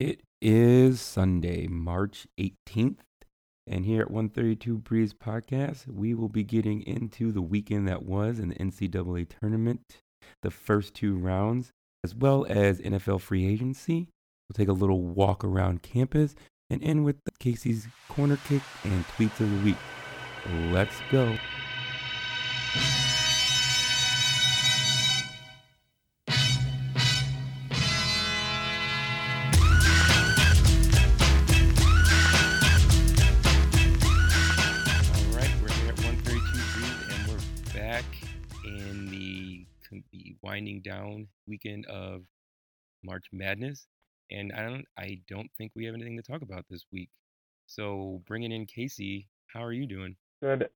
It is Sunday, March 18th, and here at 132 Breeze Podcast, we will be getting into the weekend that was in the NCAA tournament, the first two rounds, as well as NFL free agency. We'll take a little walk around campus and end with Casey's corner kick and tweets of the week. Let's go. Winding down weekend of March Madness. And I don't, I don't think we have anything to talk about this week. So bringing in Casey, how are you doing? Good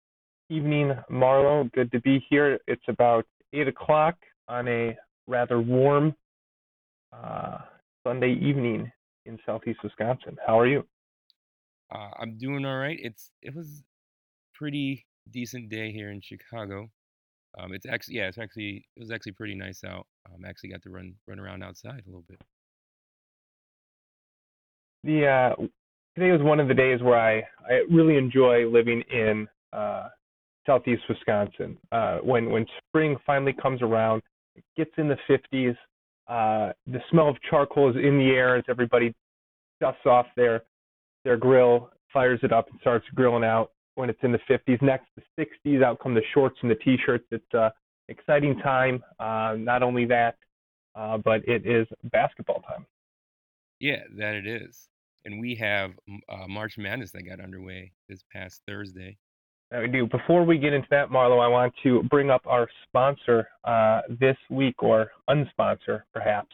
evening, Marlo. Good to be here. It's about 8 o'clock on a rather warm uh, Sunday evening in southeast Wisconsin. How are you? Uh, I'm doing all right. It's it was pretty decent day here in Chicago. Um, it's actually yeah, it's actually it was actually pretty nice out. Um, actually got to run run around outside a little bit. The uh, today was one of the days where I, I really enjoy living in uh, southeast Wisconsin. Uh, when when spring finally comes around, it gets in the 50s. Uh, the smell of charcoal is in the air as everybody dusts off their their grill, fires it up, and starts grilling out. When it's in the 50s, next the 60s, out come the shorts and the t-shirts. It's a exciting time. Uh, not only that, uh, but it is basketball time. Yeah, that it is. And we have uh, March Madness that got underway this past Thursday. that we do. Before we get into that, Marlo, I want to bring up our sponsor uh, this week, or unsponsor perhaps.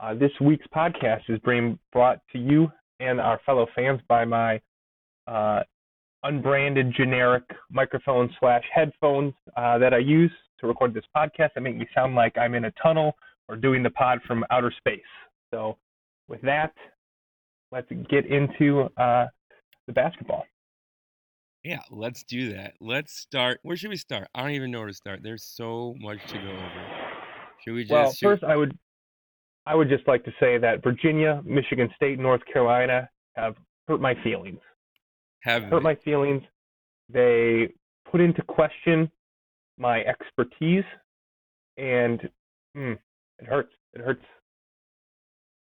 Uh, this week's podcast is being brought to you and our fellow fans by my uh, unbranded generic microphone slash headphones uh, that I use to record this podcast that make me sound like I'm in a tunnel or doing the pod from outer space. So, with that, let's get into uh, the basketball. Yeah, let's do that. Let's start. Where should we start? I don't even know where to start. There's so much to go over. Should we just? Well, should- first I would I would just like to say that Virginia, Michigan State, North Carolina have hurt my feelings. Have Hurt my feelings. They put into question my expertise, and mm, it hurts. It hurts.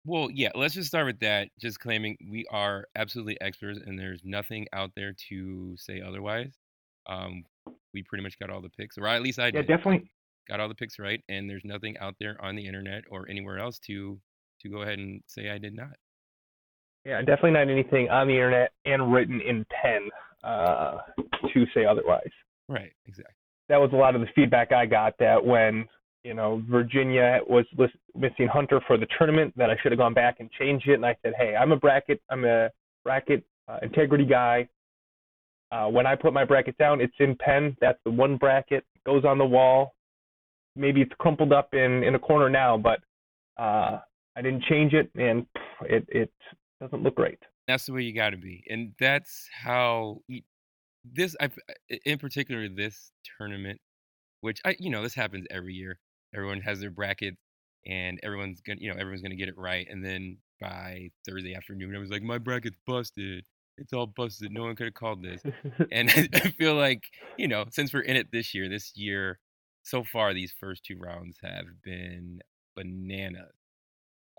Well, yeah, let's just start with that. Just claiming we are absolutely experts and there's nothing out there to say otherwise. Um, we pretty much got all the picks, or at least I Yeah, did. definitely. got all the picks right, and there's nothing out there on the internet or anywhere else to to go ahead and say I did not. Yeah, definitely not anything on the internet and written in pen uh, to say otherwise. Right, exactly. that was a lot of the feedback I got that when you know Virginia was lis- missing Hunter for the tournament that I should have gone back and changed it and I said hey I'm a bracket I'm a bracket uh, integrity guy uh, when I put my bracket down it's in pen that's the one bracket goes on the wall maybe it's crumpled up in in a corner now but uh, I didn't change it and it it doesn't look great That's the way you got to be, and that's how y- this. I in particular this tournament, which I you know this happens every year. Everyone has their bracket, and everyone's gonna you know everyone's gonna get it right, and then by Thursday afternoon, I was like, my bracket's busted. It's all busted. No one could have called this. And I feel like, you know, since we're in it this year, this year, so far, these first two rounds have been bananas.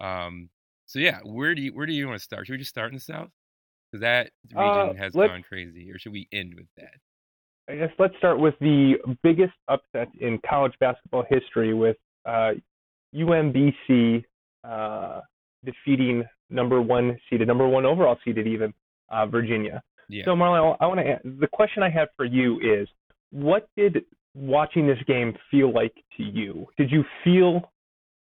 Um, so yeah, where do you where do you want to start? Should we just start in the south? Because that region Uh, has gone crazy, or should we end with that? I guess let's start with the biggest upset in college basketball history with uh, UMBC uh, defeating number one seeded, number one overall seeded even, uh, Virginia. Yeah. So Marlo, I want to. The question I have for you is, what did watching this game feel like to you? Did you feel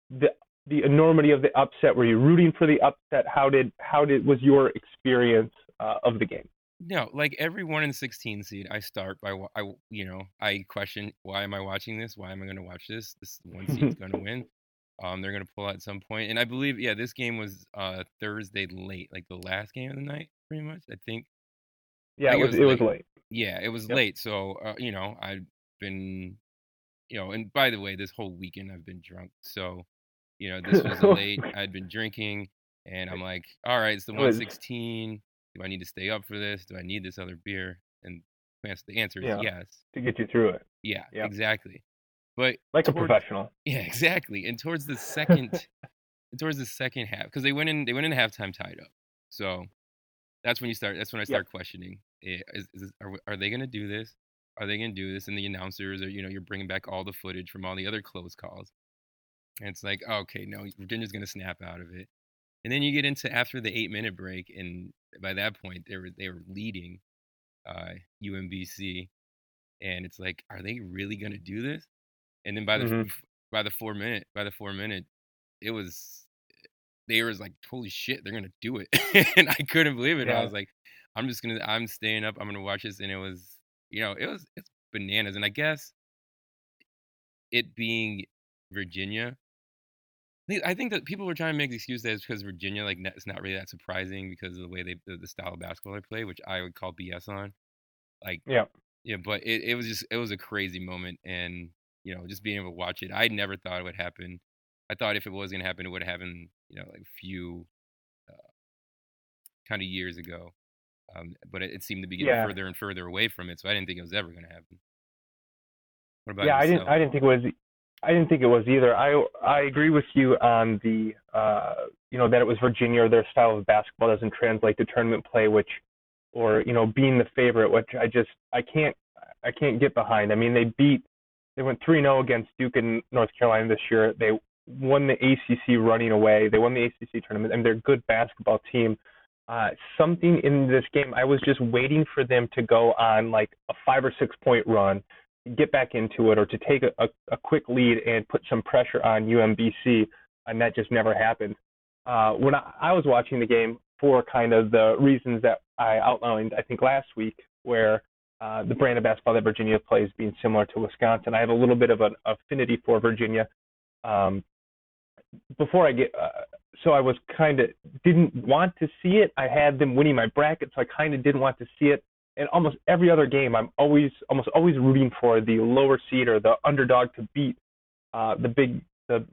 the the enormity of the upset? Were you rooting for the upset? How did how did was your experience uh, of the game? No, like every one in 16 seed, I start by I you know I question why am I watching this? Why am I going to watch this? This one seed's going to win. Um, they're going to pull out at some point, and I believe yeah, this game was uh Thursday late, like the last game of the night, pretty much. I think Yeah, I it was it was late. Yeah, it was Yep. late. So, uh, you know, I've been, you know, and by the way, this whole weekend I've been drunk. So, you know, this was late. I'd been drinking. And I'm like, all right, it's the 116. Do I need to stay up for this? Do I need this other beer? And the answer is Yeah. yes. to get you through it, Yeah, Yep. exactly. But like a professional. Yeah, exactly. And towards the second, towards the second half, because they went in, they went in halftime tied up. So that's when you start. That's when I start questioning: eh, is, is are, are they going to do this? Are they going to do this? And the announcers are, you know, you're bringing back all the footage from all the other close calls, and it's like, okay, no, Virginia's going to snap out of it. And then you get into after the eight minute break, and by that point they were they were leading uh, UMBC, and it's like, are they really going to do this? And then by the Mhm. by the four minute by the four minute, it was they was like, holy shit, they're gonna do it, and I couldn't believe it. I was like, I'm just gonna I'm staying up. I'm gonna watch this, and it was you know it was it's bananas, and I guess it being Virginia. I think- that people were trying to make the excuse that it's because Virginia, like, it's not really that surprising because of the way they, the, the style of basketball they play, which I would call BS on. Like, Yeah. yeah, but it, it was just it was a crazy moment, and you know, just being able to watch it, I never thought it would happen. I thought if it was gonna happen, it would happen, you know, like a few uh, kind of years ago. Um, but it, it seemed to be getting Yeah. further and further away from it, so I didn't think it was ever gonna happen. What about yeah, I didn't. I didn't think it was. I didn't think it was either. I I agree with you on the uh, you know that it was Virginia or their style of basketball doesn't translate to tournament play, which or you know being the favorite, which I just I can't I can't get behind. I mean they beat they went 3-0 against Duke and North Carolina this year. They won the ACC running away. They won the ACC tournament, and they're a good basketball team. Uh, something in this game, I was just waiting for them to go on like a five or six point run, get back into it, or to take a, a, a quick lead and put some pressure on UMBC, and that just never happened. Uh, when I, I was watching the game for kind of the reasons that I outlined, I think last week, where uh, the brand of basketball that Virginia plays being similar to Wisconsin, I have a little bit of an affinity for Virginia. Um, before I get, uh, so I was kind of didn't want to see it. I had them winning my bracket, so I kind of didn't want to see it. And almost every other game, I'm always almost always rooting for the lower seed or the underdog to beat uh, the big the,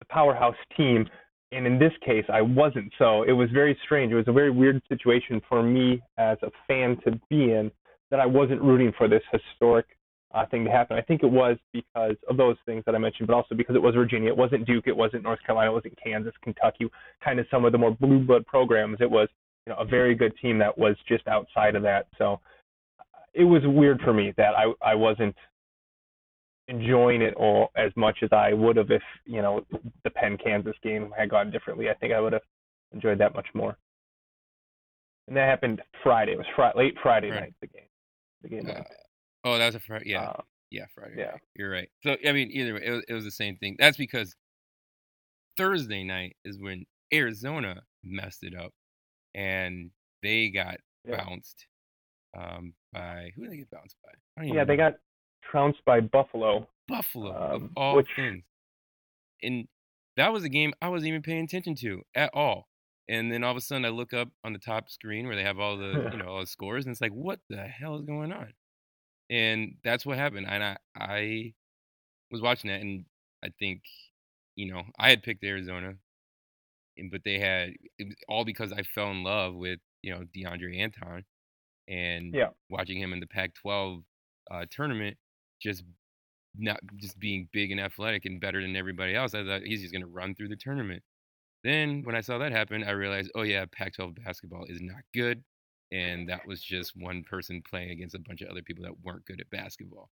the powerhouse team. And in this case, I wasn't. So it was very strange. It was a very weird situation for me as a fan to be in that I wasn't rooting for this historic uh, thing to happen. I think it was because of those things that I mentioned, but also because it was Virginia. It wasn't Duke. It wasn't North Carolina. It wasn't Kansas, Kentucky, kind of some of the more blue blood programs. It was you know a very good team that was just outside of that. So it was weird for me that I I wasn't enjoying it all as much as I would have if you know the Penn Kansas game had gone differently. I think I would have enjoyed that much more. And that happened Friday. It was fri- late Friday Right. night. The game. The game. Uh, oh, that was a Friday. Yeah, Uh, yeah, Friday. yeah. night. You're right. So I mean, either way, it was, it was the same thing. That's because Thursday night is when Arizona messed it up, and they got Yeah. bounced um, by who did they get bounced by? I don't even yeah, they got trounced by Buffalo. Buffalo of um, all which- things. And that was a game I wasn't even paying attention to at all. And then all of a sudden, I look up on the top screen where they have all the you know all the scores, and it's like, what the hell is going on? And that's what happened. And I I was watching that, and I think you know I had picked Arizona, but they had all because I fell in love with you know DeAndre Ayton, and Yeah. watching him in the Pac-12 uh, tournament, just not just being big and athletic and better than everybody else. I thought he's just gonna run through the tournament. Then when I saw that happen, I realized, oh yeah, Pac-12 basketball is not good, and that was just one person playing against a bunch of other people that weren't good at basketball,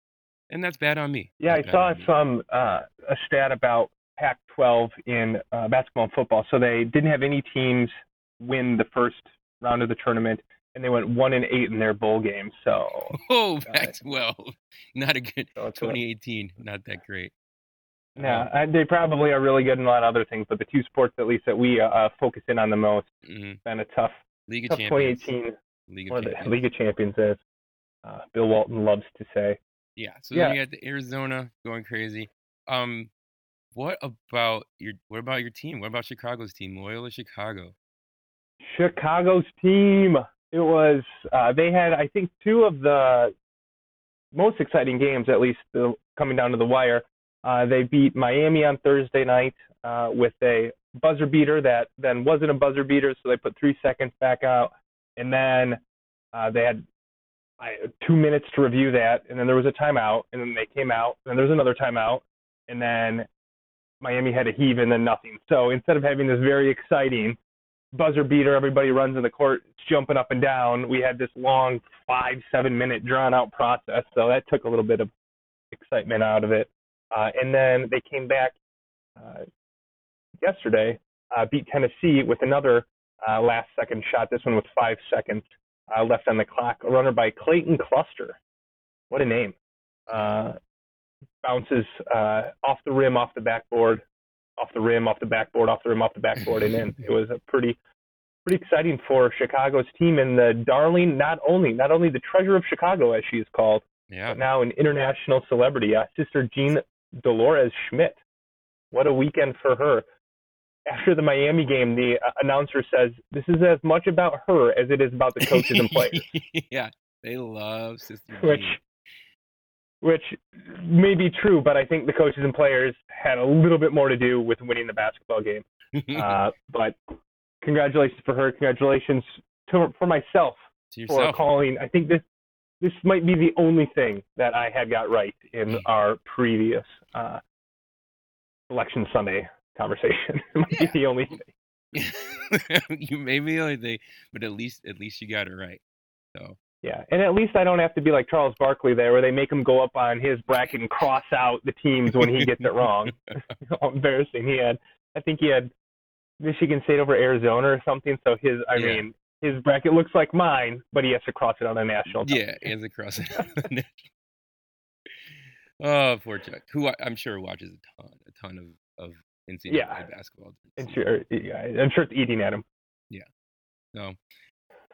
and that's bad on me. Yeah, I That's bad saw some uh, a stat about Pac-12 in uh, basketball and football. So they didn't have any teams win the first round of the tournament, and they went one and eight in their bowl games. So, Oh, Uh, Pac-12, not a good. so it's a- 2018, not that great. yeah, uh, they probably are really good in a lot of other things, but the two sports at least that we uh, uh, focus in on the most, hmm been a tough, League of tough Champions. 2018 League of Champions. League of Champions, as uh, Bill Walton loves to say. Yeah. So Yeah. then you got the Arizona going crazy. Um, what about your what about your team? What about Chicago's team? Loyola Chicago. Chicago's team. It was uh, they had I think two of the most exciting games, at least the, coming down to the wire. Uh, they beat Miami on Thursday night uh, with a buzzer beater that then wasn't a buzzer beater, so they put three seconds back out, and then uh, they had I, two minutes to review that, and then there was a timeout, and then they came out, and there was another timeout, and then Miami had a heave and then nothing. So instead of having this very exciting buzzer beater, everybody runs in the court, jumping up and down, we had this long five, seven minute drawn out process. So that took a little bit of excitement out of it. Uh, and then they came back uh, yesterday, uh, beat Tennessee with another uh, last second shot, this one with five seconds uh, left on the clock, a runner by Clayton Custer. What a name. Uh, bounces uh, off the rim, off the backboard, off the rim, off the backboard, off the rim, off the backboard, and in. It was a pretty pretty exciting for Chicago's team and the darling, not only not only the treasure of Chicago as she is called, Yeah. but now an international celebrity, uh, Sister Jean Dolores Schmidt. What a weekend for her. After the Miami game, the uh, announcer says, "This is as much about her as it is about the coaches and players." yeah. They love Sister Jean. which may be true, but I think the coaches and players had a little bit more to do with winning the basketball game. Uh, but congratulations for her. Congratulations to, for myself to for calling. I think this this might be the only thing that I had got right in Mm. our previous uh, Selection Sunday conversation. it might Yeah. be the only thing. you may be the only thing, but at least at least you got it right. So Yeah, and at least I don't have to be like Charles Barkley there, where they make him go up on his bracket and cross out the teams when he gets it wrong. How embarrassing he had. I think he had Michigan State over Arizona or something. So his, I Yeah. mean, his bracket looks like mine, but he has to cross it on a national. yeah, hands across. oh, poor Chuck, who I, I'm sure watches a ton, a ton of of NCAA Yeah. basketball. I'm sure, yeah, I'm sure it's eating at him. Yeah. So,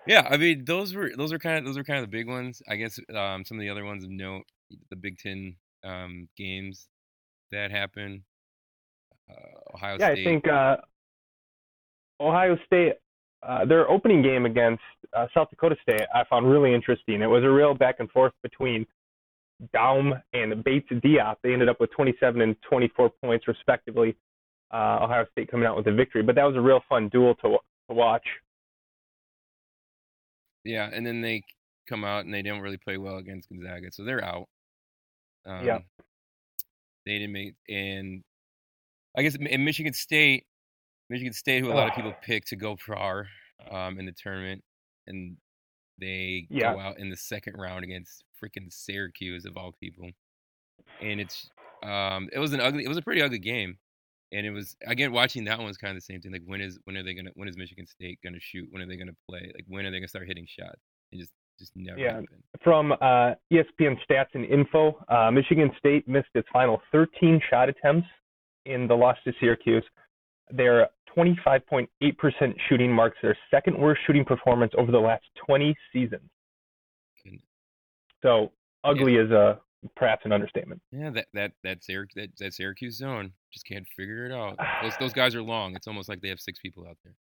yeah, I mean, those were those are kind of those are kind of the big ones. I guess um, some of the other ones of note, the Big Ten um, games that happen. Uh, Ohio Yeah, State. I think uh, Ohio State, uh, their opening game against uh, South Dakota State, I found really interesting. It was a real back and forth between Daum and Bates Diop. They ended up with 27 and 24 points respectively. Uh, Ohio State coming out with a victory, but that was a real fun duel to to watch. Yeah, and then they come out and they don't really play well against Gonzaga, so they're out. Um, Yeah. They didn't make, and I guess in Michigan State, Michigan State, who a lot of people pick to go far um, in the tournament, and they Yeah. go out in the second round against freaking Syracuse of all people, and it's um, it was an ugly, it was a pretty ugly game, and it was again watching that one was kind of the same thing. Like when is when are they gonna when is Michigan State gonna shoot? When are they gonna play? Like when are they gonna start hitting shots? It just just never Yeah. happened. From uh, ESPN Stats and Info, uh, Michigan State missed its final 13 shot attempts in the loss to Syracuse. Their 25.8% shooting marks their second worst shooting performance over the last 20 seasons. Goodness. So ugly is a perhaps an understatement. Yeah, that that that, Syrac- that that Syracuse zone just can't figure it out. Those those guys are long. It's almost like they have six people out there.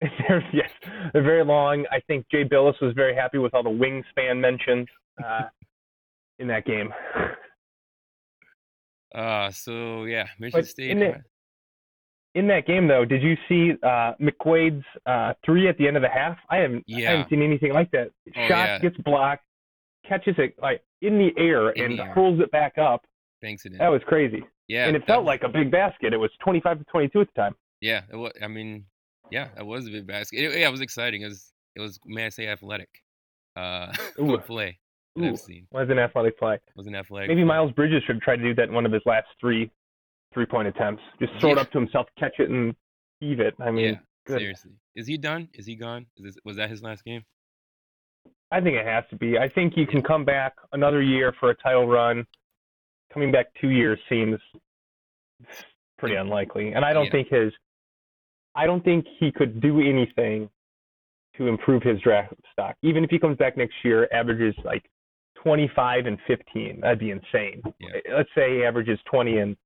They're, yes, they're very long. I think Jay Bilas was very happy with all the wingspan mentions uh, in that game. Uh so yeah, Michigan But State. in the- uh, in that game though, did you see uh, McQuaid's uh, three at the end of the half? I haven't, yeah. I haven't seen anything like that. Oh, Shot yeah. gets blocked, catches it like in the air In and the air. hurls it back up. Thanks it in. That was crazy, yeah, and it felt was- like a big basket. It was 25 to 22 at the time. yeah. It was, I mean, yeah, it was a big basket. It, yeah, it was exciting. It was it was may I say athletic. Uh, play that Ooh. I've seen. Was an athletic play. It was an athletic. Maybe play. Miles Bridges should try to do that in one of his last three three point attempts. Just throw it up to himself, catch it, and heave it. I mean, yeah, seriously. Is he done? Is he gone? Is this, was that his last game? I think it has to be. I think you can come back another year for a title run. Coming back two years seems pretty unlikely, and I don't Yeah. think his. I don't think he could do anything to improve his draft stock. Even if he comes back next year, averages like 25 and 15, that'd be insane. Yeah. Let's say he averages 20 and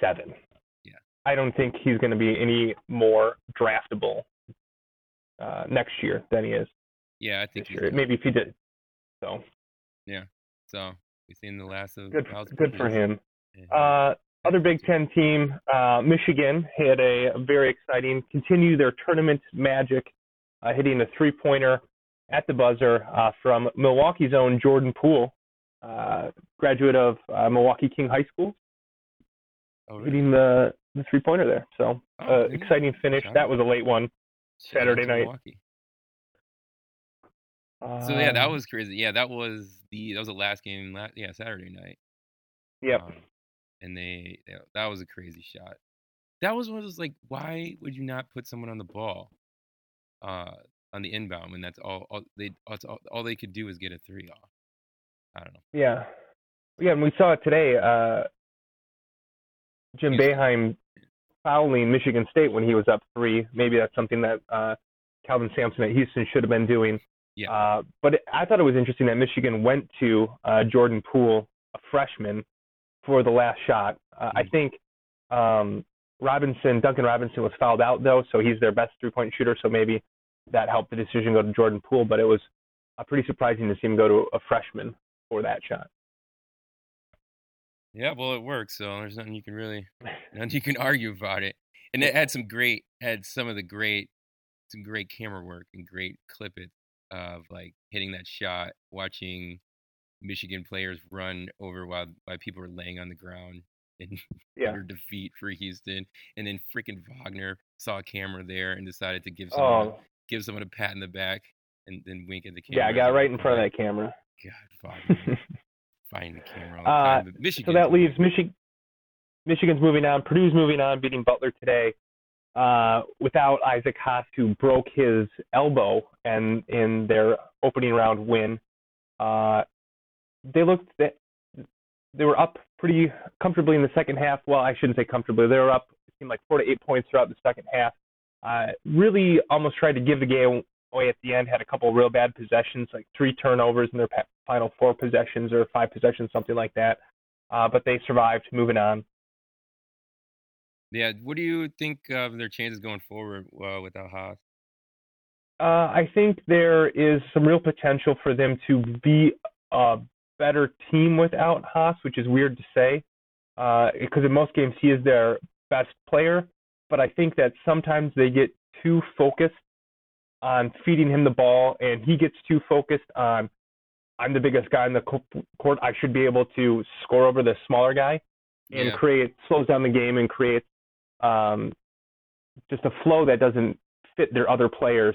seven. Yeah. I don't think he's going to be any more draftable uh, next year than he is Yeah, I think he's year. Maybe if he did. So Yeah. So we've seen the last of good, good for him. Yeah. Uh, other Big Ten team, uh, Michigan, had a very exciting continue their tournament magic, uh, hitting a three-pointer at the buzzer uh, from Milwaukee's own Jordan Poole, uh, graduate of uh, Milwaukee King High School, Oh, really? hitting the the three-pointer there. So Oh, uh, there you go. exciting finish. That was a late one. Saturday night. Milwaukee. So yeah, that Um, was crazy. Yeah, that was the that was the last game. La- yeah, Saturday night. Yep. Um, and they yeah, that was a crazy shot. That was one of those like, why would you not put someone on the ball, uh, on the inbound when that's all, all they all, all they could do is get a three off. I don't know. Yeah. Yeah, and we saw it today. Uh, Jim Houston. Boeheim fouling Michigan State when he was up three. Maybe that's something that uh, Kelvin Sampson at Houston should have been doing. Yeah. Uh, but it, I thought it was interesting that Michigan went to uh, Jordan Poole, a freshman, for the last shot. Uh, I Mhm. think um, Robinson, Duncan Robinson, was fouled out though, so he's their best three-point shooter. So maybe that helped the decision go to Jordan Poole. But it was uh, pretty surprising to see him go to a freshman for that shot. Yeah, well, it works, so there's nothing you can really, nothing you can argue about it. And it had some great, had some of the great, some great camera work and great clip it of like hitting that shot, watching Michigan players run over while while people were laying on the ground in Yeah. utter defeat for Houston, and then freaking Wagner saw a camera there and decided to give someone Oh, give someone a pat in the back and then wink at the camera. yeah, I got right in front of that camera. God, Wagner, find the camera all the Uh, time. But Michigan. so that leaves Michigan. Michigan's moving on. Purdue's moving on, beating Butler today. Uh, without Isaac Haas, who broke his elbow, and in their opening round win, uh, they looked that they were up pretty comfortably in the second half. Well, I shouldn't say comfortably. They were up. It seemed like four to eight points throughout the second half. Uh, really, almost tried to give the game away at the end. Had a couple real bad possessions, like three turnovers in their final four possessions or five possessions, something like that. Uh, but they survived, moving on. Yeah, what do you think of their chances going forward uh, without Haas? Uh, I think there is some real potential for them to be a better team without Haas, which is weird to say, because in most games he is their best player. But I think that sometimes they get too focused on feeding him the ball, and he gets too focused on I'm the biggest guy in the court. I should be able to score over the smaller guy, and Yeah. create slows down the game and creates um, just a flow that doesn't fit their other players,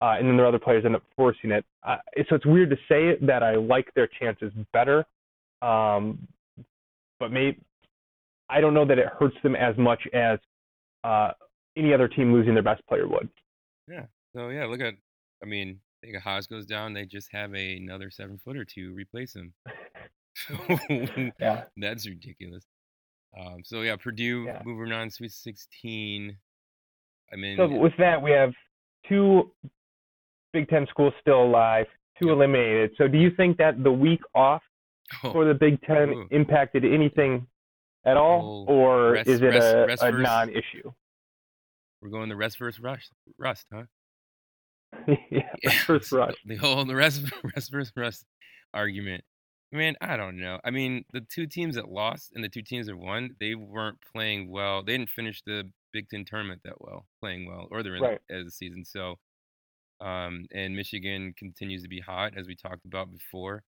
uh, and then their other players end up forcing it. Uh, so it's weird to say that I like their chances better, um, but maybe I don't know that it hurts them as much as uh, any other team losing their best player would. Yeah. So yeah, look at. I mean, I think Haas goes down, they just have a, another seven footer to replace him. Yeah. That's ridiculous. Um, so yeah, Purdue Yeah. moving on, Sweet 16. I mean, So with that, we have two Big Ten schools still alive, two Yep. eliminated. So do you think that the week off oh, for the Big Ten Ooh. impacted anything at all, Oh, or rest- is it rest- a, rest a first. non-issue? we're going the rest versus rush, rust, huh? yeah, first so rush. The whole the rest rest versus rust argument. Man, I don't know. I mean, the two teams that lost and the two teams that won, they weren't playing well. They didn't finish the Big Ten tournament that well, playing well, or they're in Right. as the season. So, um, and Michigan continues to be hot as we talked about before.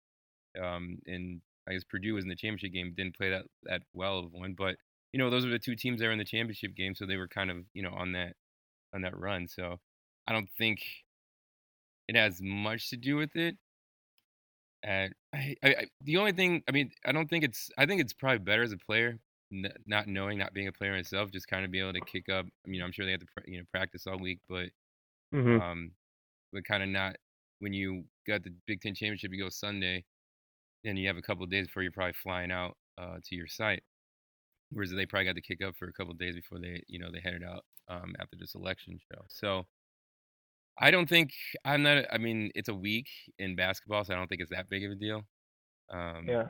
Um, and I guess Purdue was in the championship game, didn't play that that well of one, but you know those are the two teams that were in the championship game, so they were kind of you know on that on that run. So I don't think it has much to do with it. And I, I, I, the only thing, I mean, I don't think it's. I think it's probably better as a player, n- not knowing, not being a player myself, just kind of be able to kick up. I mean, I'm sure they have to, you know, practice all week, but hmm um, but kind of not when you got the Big Ten championship. You go Sunday, and you have a couple of days before you're probably flying out uh, to your site. Whereas they probably got to kick up for a couple of days before they, you know, they headed out um, after this selection show. So I don't think I'm not. I mean, it's a week in basketball, so I don't think it's that big of a deal. Um, Yeah,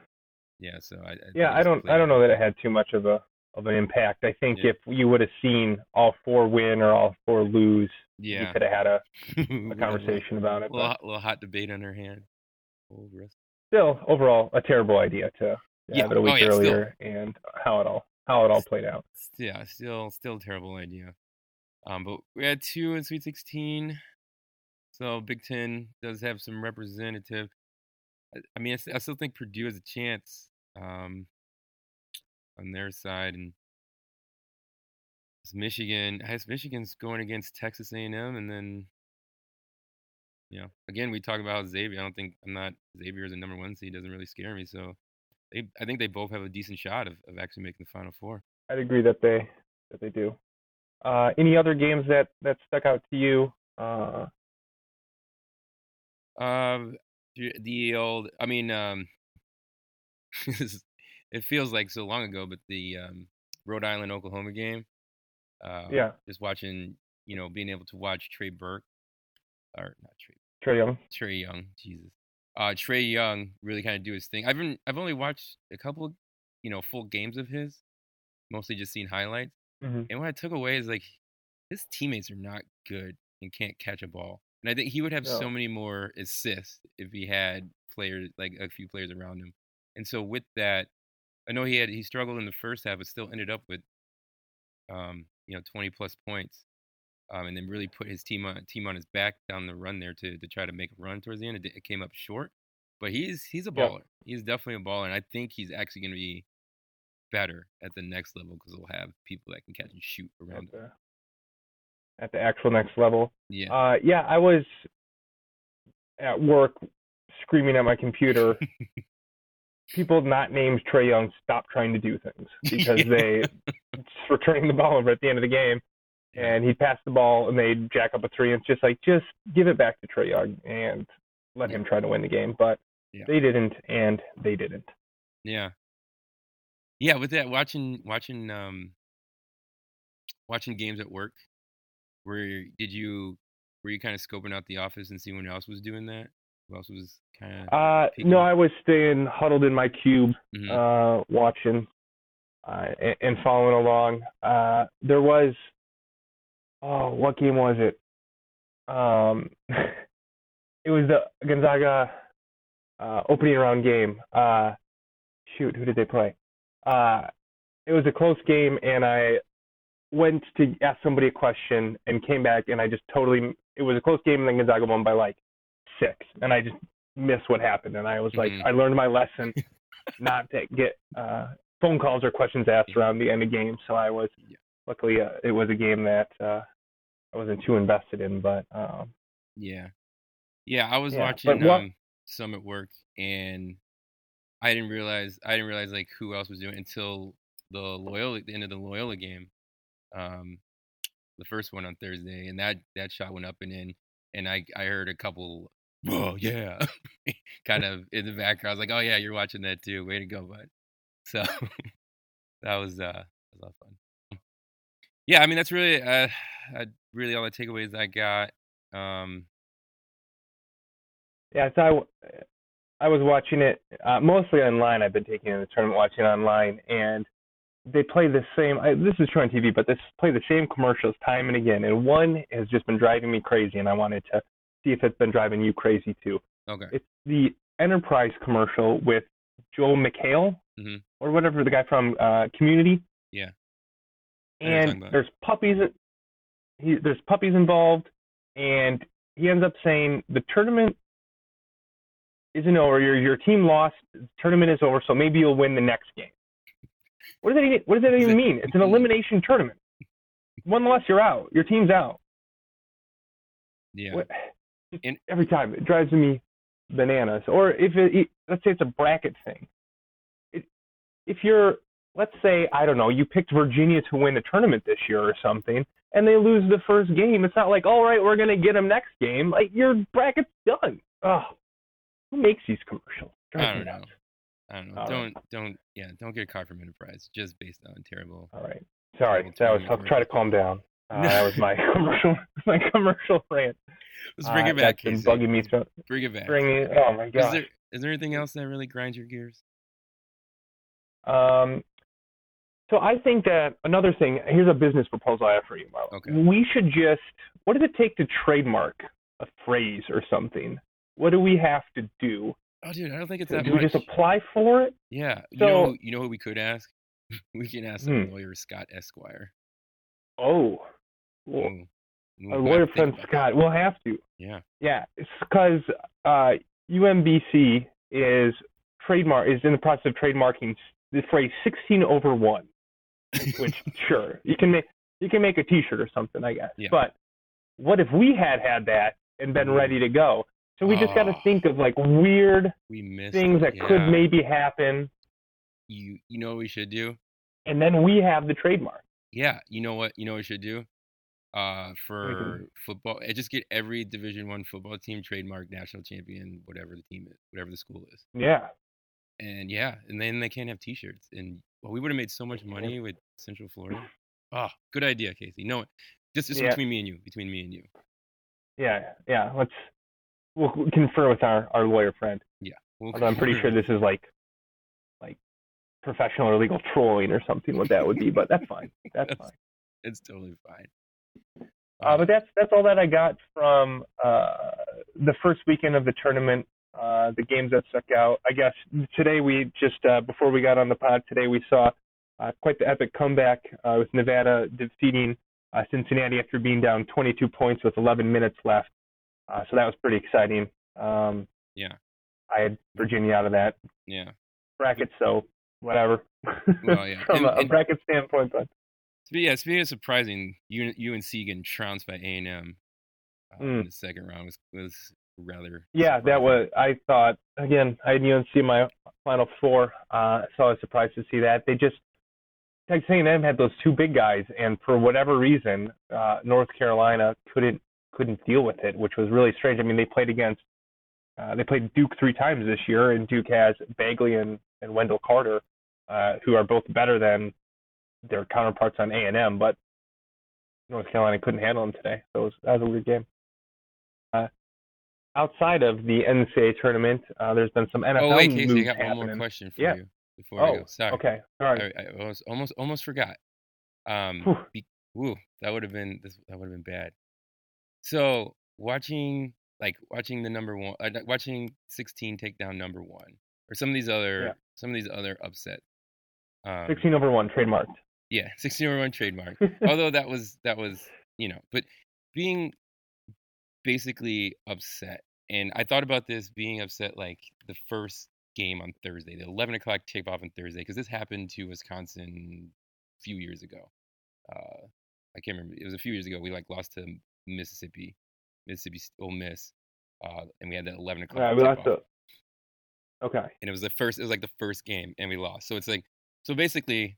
Yeah. So I. I yeah. I don't. I don't know that it had too much of a of an impact. I think Yeah. if you would have seen all four win or all four lose, yeah. you could have had a, a a conversation about it. little, little hot debate on our hand. Oh, still, overall, a terrible idea to, Yeah. have it a Oh, week yeah, still. earlier and how it all how it all played out. Yeah, still still a terrible idea. Um, but we had two in Sweet 16, so Big Ten does have some representative. I, I mean, I still think Purdue has a chance um, on their side, and it's Michigan. I guess Michigan's going against Texas A&M, and then you know, again, we talk about Xavier. I don't think I'm not Xavier is a number one seed doesn't really scare me. So they, I think they both have a decent shot of, of actually making the Final Four. I'd agree that they that they do. Uh, any other games that that stuck out to you? Uh, Um, the the old, I mean, um, it feels like so long ago, but the um, Rhode Island Oklahoma game. Uh, Yeah. Just watching, you know, being able to watch Trey Burke, or not Trey, Trey Young. Trey Young, Jesus, uh, Trey Young really kind of do his thing. I've been, I've only watched a couple, you know, full games of his, mostly just seen highlights. Mm-hmm. And what I took away is like his teammates are not good and can't catch a ball. And I think he would have so many more assists if he had players like a few players around him. And so with that, I know he had he struggled in the first half, but still ended up with um, you know, 20 plus points. Um, and then really put his team on team on his back down the run there to to try to make a run towards the end. It, it came up short, but he's he's a Yeah. baller. He's definitely a baller, and I think he's actually going to be better at the next level because we'll have people that can catch and shoot around At him. At the actual next level. Yeah. Uh, yeah, I was at work screaming at my computer. People not named Trey Young stop trying to do things because they were turning the ball over at the end of the game, and he'd pass the ball and they'd jack up a three. And it's just like, just give it back to Trey Young and let him try to win the game. But Yeah. they didn't, and they didn't. Yeah. Yeah, with that watching watching um watching games at work, where did you were you kind of scoping out the office and seeing who else was doing that? Who else was kind of Uh, no, I was staying huddled in my cube, Mhm. uh, watching uh, and, and following along. Uh, there was, oh, what game was it? Um, it was the Gonzaga uh, opening round game. Uh, shoot, who did they play? Uh, it was a close game, and I went to ask somebody a question and came back, and I just totally. It was a close game, and then Gonzaga won by like six, and I just missed what happened, and I was like, Mhm. I learned my lesson, not to get uh, phone calls or questions asked around the end of games. So I was, Yeah. luckily, uh, it was a game that uh, I wasn't too invested in, but um, Yeah. Yeah, I was Yeah, watching what- um some at work and I didn't realize I didn't realize like who else was doing until the Loyola the end of the Loyola game. Um the first one on Thursday and that that shot went up and in and I I heard a couple oh yeah kind of in the background. I was like, "Oh yeah, you're watching that too. Way to go, bud." So that was uh that was a lot of fun. Yeah, I mean that's really uh uh, really all the takeaways I got. Um yeah, so I, w- I was watching it uh, mostly online. I've been taking the tournament watching online, and they play the same. I, this is true on TV, but they play the same commercials time and again. And one has just been driving me crazy, and I wanted to see if it's been driving you crazy too. okay. It's the Enterprise commercial with Joel McHale Mhm. or whatever the guy from uh, Community. Yeah. I know what you're talking And there's puppies. He, there's puppies involved, and he ends up saying the tournament isn't over. Your your team lost. The tournament is over, so maybe you'll win the next game. What does that even, what does that even mean? It's an elimination tournament. One loss, you're out. Your team's out. Yeah. What, And- every time it drives me bananas. Or if it, let's say it's a bracket thing. It, if you're, let's say, I don't know, you picked Virginia to win the tournament this year or something, and they lose the first game, it's not like, all right, we're gonna get them next game. Like your bracket's done. Oh, who makes these commercials? I don't know. I don't know. All don't don't yeah, don't get a from Enterprise just based on terrible. All right. Sorry, that was. I'll try to calm down. Uh, that was my commercial. My commercial rant. Let's bring Uh, it back, That's been bugging me. So, Bring it back. bring it. Oh my god. is there is there anything else that really grinds your gears? Um, so I think that another thing. Here's a business proposal I have for you, Marlo. Okay. We should just. What does it take to trademark a phrase or something? What do we have to do? Oh, dude, I don't think it's Do that we much. just apply for it? yeah, you So- know, you know who we could ask. We can ask Hmm. our lawyer Scott Esquire. Oh, well, Ooh. We'll lawyer friend Scott. We'll have to. Yeah. Yeah, it's because uh, UMBC is trademark is in the process of trademarking the phrase "16 over one." Which sure you can make you can make a T-shirt or something, I guess. Yeah. But what if we had had that and been Ooh. ready to go? So we just got to Oh. think of like weird things that could maybe happen, you you know what we should do? and then we have the trademark. Yeah, you know what? You know what we should do? Uh, for football, eh, just get every Division One football team trademark national champion, whatever the team is, whatever the school is, Yeah. and yeah, and then they can't have T-shirts, and well, we would have made so much money with Central Florida. Oh, good idea, Casey. No, just just Yeah. between me and you, between me and you. Yeah, yeah. Let's we'll confer with our, our lawyer friend. We'll Although I'm pretty sure this is like like professional or legal trolling or something. What that would be, but that's fine. That's That's- fine. it's totally fine. Uh, but that's that's all that I got from uh, the first weekend of the tournament. Uh, the games that stuck out. I guess today we just uh, before we got on the pod today we saw uh, quite the epic comeback uh, with Nevada defeating uh, Cincinnati after being down 22 points with 11 minutes left. Uh, so that was pretty exciting. Um, Yeah. I had Virginia out of that yeah. bracket, so whatever. Well, yeah. From And- a, and- bracket standpoint, but But yeah, speaking of surprising, UNC getting trounced by A and M uh, in Mm. the second round was was rather. yeah, that was. I thought again. I had UNC in my final four, uh, so I was surprised to see that they just Texas A&M had those two big guys, and for whatever reason, uh, North Carolina couldn't couldn't deal with it, which was really strange. I mean, they played against uh, they played Duke three times this year, and Duke has Bagley and, and Wendell Carter, uh, who are both better than their counterparts on A&M, but North Carolina couldn't handle them today. So it was, that was a weird game. Uh, outside of the NCAA tournament, uh, there's been some NFL Oh wait, Casey, I moves got one more question for Yeah. you before I Oh, go. Sorry, okay, all right. I, I almost almost almost forgot. Um, be, woo, that would have been this. That would have been bad. So watching like watching the number one, uh, watching 16 take down number one, or some of these other Yeah. some of these other upsets. Um, 16 over one, trademarked. Yeah, 16 over one trademarked. Although that was that was you know, but being basically upset, and I thought about this being upset like the first game on Thursday, the 11 o'clock tip off on Thursday, because this happened to Wisconsin a few years ago. Uh, I can't remember. It was a few years ago. We like lost to Mississippi, Mississippi Ole Miss, uh, and we had that 11 o'clock. Yeah, we lost tip-off. Okay. and it was the first it was like the first game and we lost so it's like so basically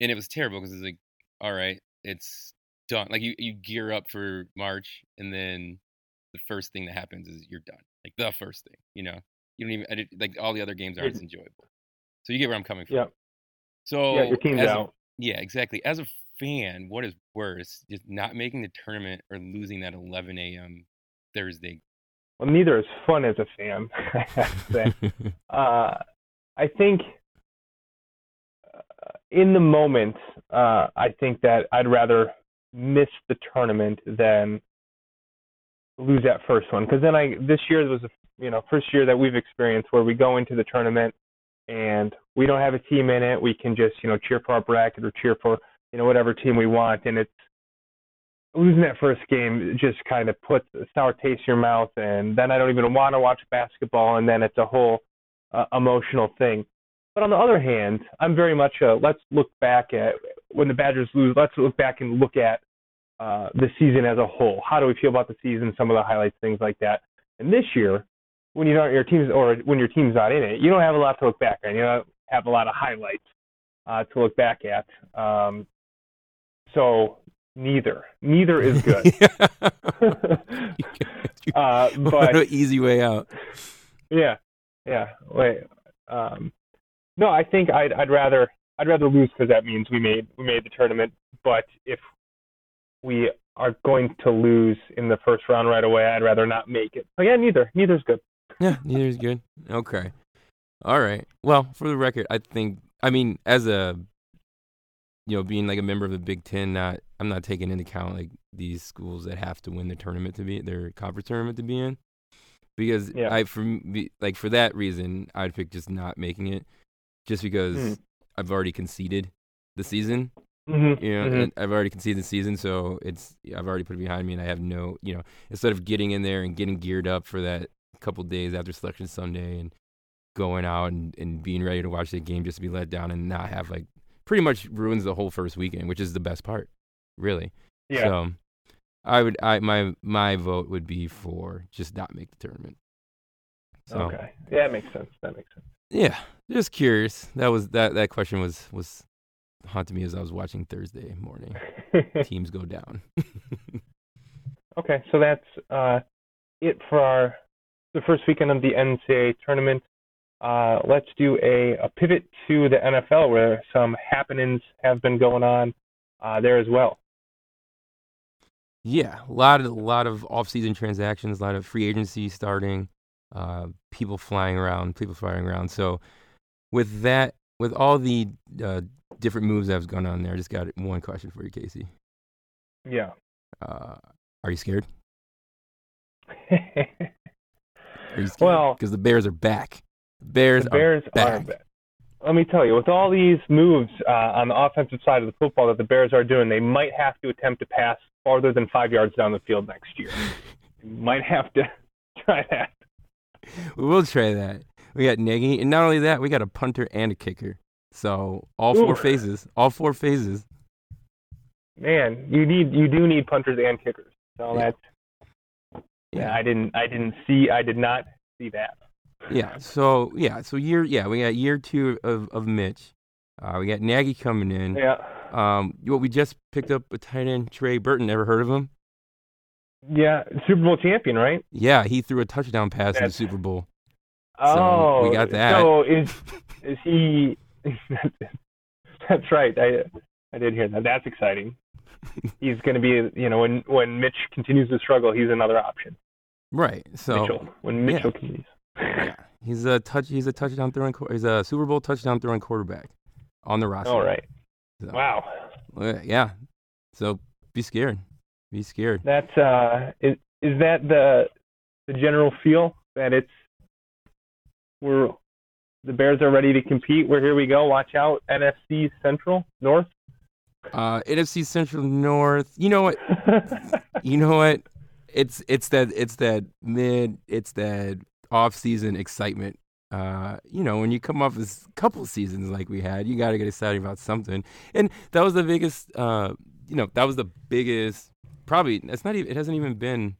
and it was terrible because it's like all right it's done like you, you gear up for march and then the first thing that happens is you're done like the first thing you know you don't even did, like all the other games aren't as enjoyable so you get where i'm coming from Yep. so yeah, your team's as a- out. yeah exactly as a fan what is worse just not making the tournament or losing that 11 a.m thursday Well, neither is fun as a fan. I have to say. uh, I think uh, in the moment, uh, I think that I'd rather miss the tournament than lose that first one. Because then I this year was a you know first year that we've experienced where we go into the tournament and we don't have a team in it. We can just you know cheer for our bracket or cheer for you know whatever team we want, and it's losing that first game just kind of puts a sour taste in your mouth, and then I don't even want to watch basketball, and then it's a whole uh, emotional thing. But on the other hand, I'm very much a let's look back at when the Badgers lose. Let's look back and look at uh, the season as a whole. How do we feel about the season? Some of the highlights, things like that. And this year, when you don't your team's or when your team's not in it, you don't have a lot to look back on. You don't have a lot of highlights uh, to look back at. Um, so neither, neither is good. uh, what but an easy way out. yeah, yeah. Wait. Um, no, I think I'd I'd rather I'd rather lose because that means we made we made the tournament. But if we are going to lose in the first round right away, I'd rather not make it. So yeah, neither neither's good. Yeah, neither is good. Okay. All right. Well, for the record, I think I mean as a you know being like a member of the Big Ten, not I'm not taking into account like these schools that have to win their tournament to be their conference tournament to be in, because Yeah. I for me, like for that reason I'd pick just not making it, just because Hmm. I've already conceded the season. Mm-hmm. You know, Mhm. and I've already conceded the season, so it's I've already put it behind me, and I have no, you know, instead of getting in there and getting geared up for that couple days after Selection Sunday and going out and, and being ready to watch the game just to be let down and not have like pretty much ruins the whole first weekend, which is the best part, really. Yeah. So I would I my my vote would be for just not make the tournament. So Okay. Yeah, that makes sense. That makes sense. yeah, just curious. That was that that question was was haunting me as I was watching Thursday morning. Teams go down. okay, so that's uh, it for our the first weekend of the NCAA tournament. Uh, let's do a, a pivot to the NFL, where some happenings have been going on uh, there as well. Yeah, a lot of a lot of off-season transactions, a lot of free agency starting, uh, people flying around, people flying around. So, with that, with all the uh, different moves that have gone on there, I just got one question for you, Casey. Yeah. Uh, are you scared? Are you scared? Well- because the Bears are back. The Bears, the Bears are are back. back. Let me tell you, with all these moves uh, on the offensive side of the football that the Bears are doing, they might have to attempt to pass farther than five yards down the field next year. might have to try that. We will try that. We got Nagy, and not only that, we got a punter and a kicker. So all four Ooh. phases, all four phases. Man, you need you do need punters and kickers. So Yeah. that's yeah. I didn't I didn't see I did not see that. Yeah. So yeah. So year yeah we got year two of of Mitch. Uh, we got Nagy coming in. Yeah. Um, what we just picked up a tight end Trey Burton. Ever heard of him? Yeah, Super Bowl champion, right? Yeah, he threw a touchdown pass in the Super Bowl. oh, we got that. So is is he? that's right. I I did hear that. That's exciting. He's going to be, you know, when when Mitch continues to struggle, he's another option. Right. So Mitchell, when Mitchell continues. Yeah, he's a touch. He's a touchdown throwing. He's a Super Bowl touchdown throwing quarterback on the roster. All right. So, Wow. Yeah. So be scared. Be scared. That's uh, is is that the the general feel that it's we're the Bears are ready to compete. We're here. We go. Watch out, NFC Central North. Uh, NFC Central North. You know what? You know what? It's it's that it's that mid it's that off season excitement. Uh, you know, when you come off a couple seasons like we had, you got to get excited about something. And that was the biggest. Uh, you know, that was the biggest. Probably it's not even. It hasn't even been.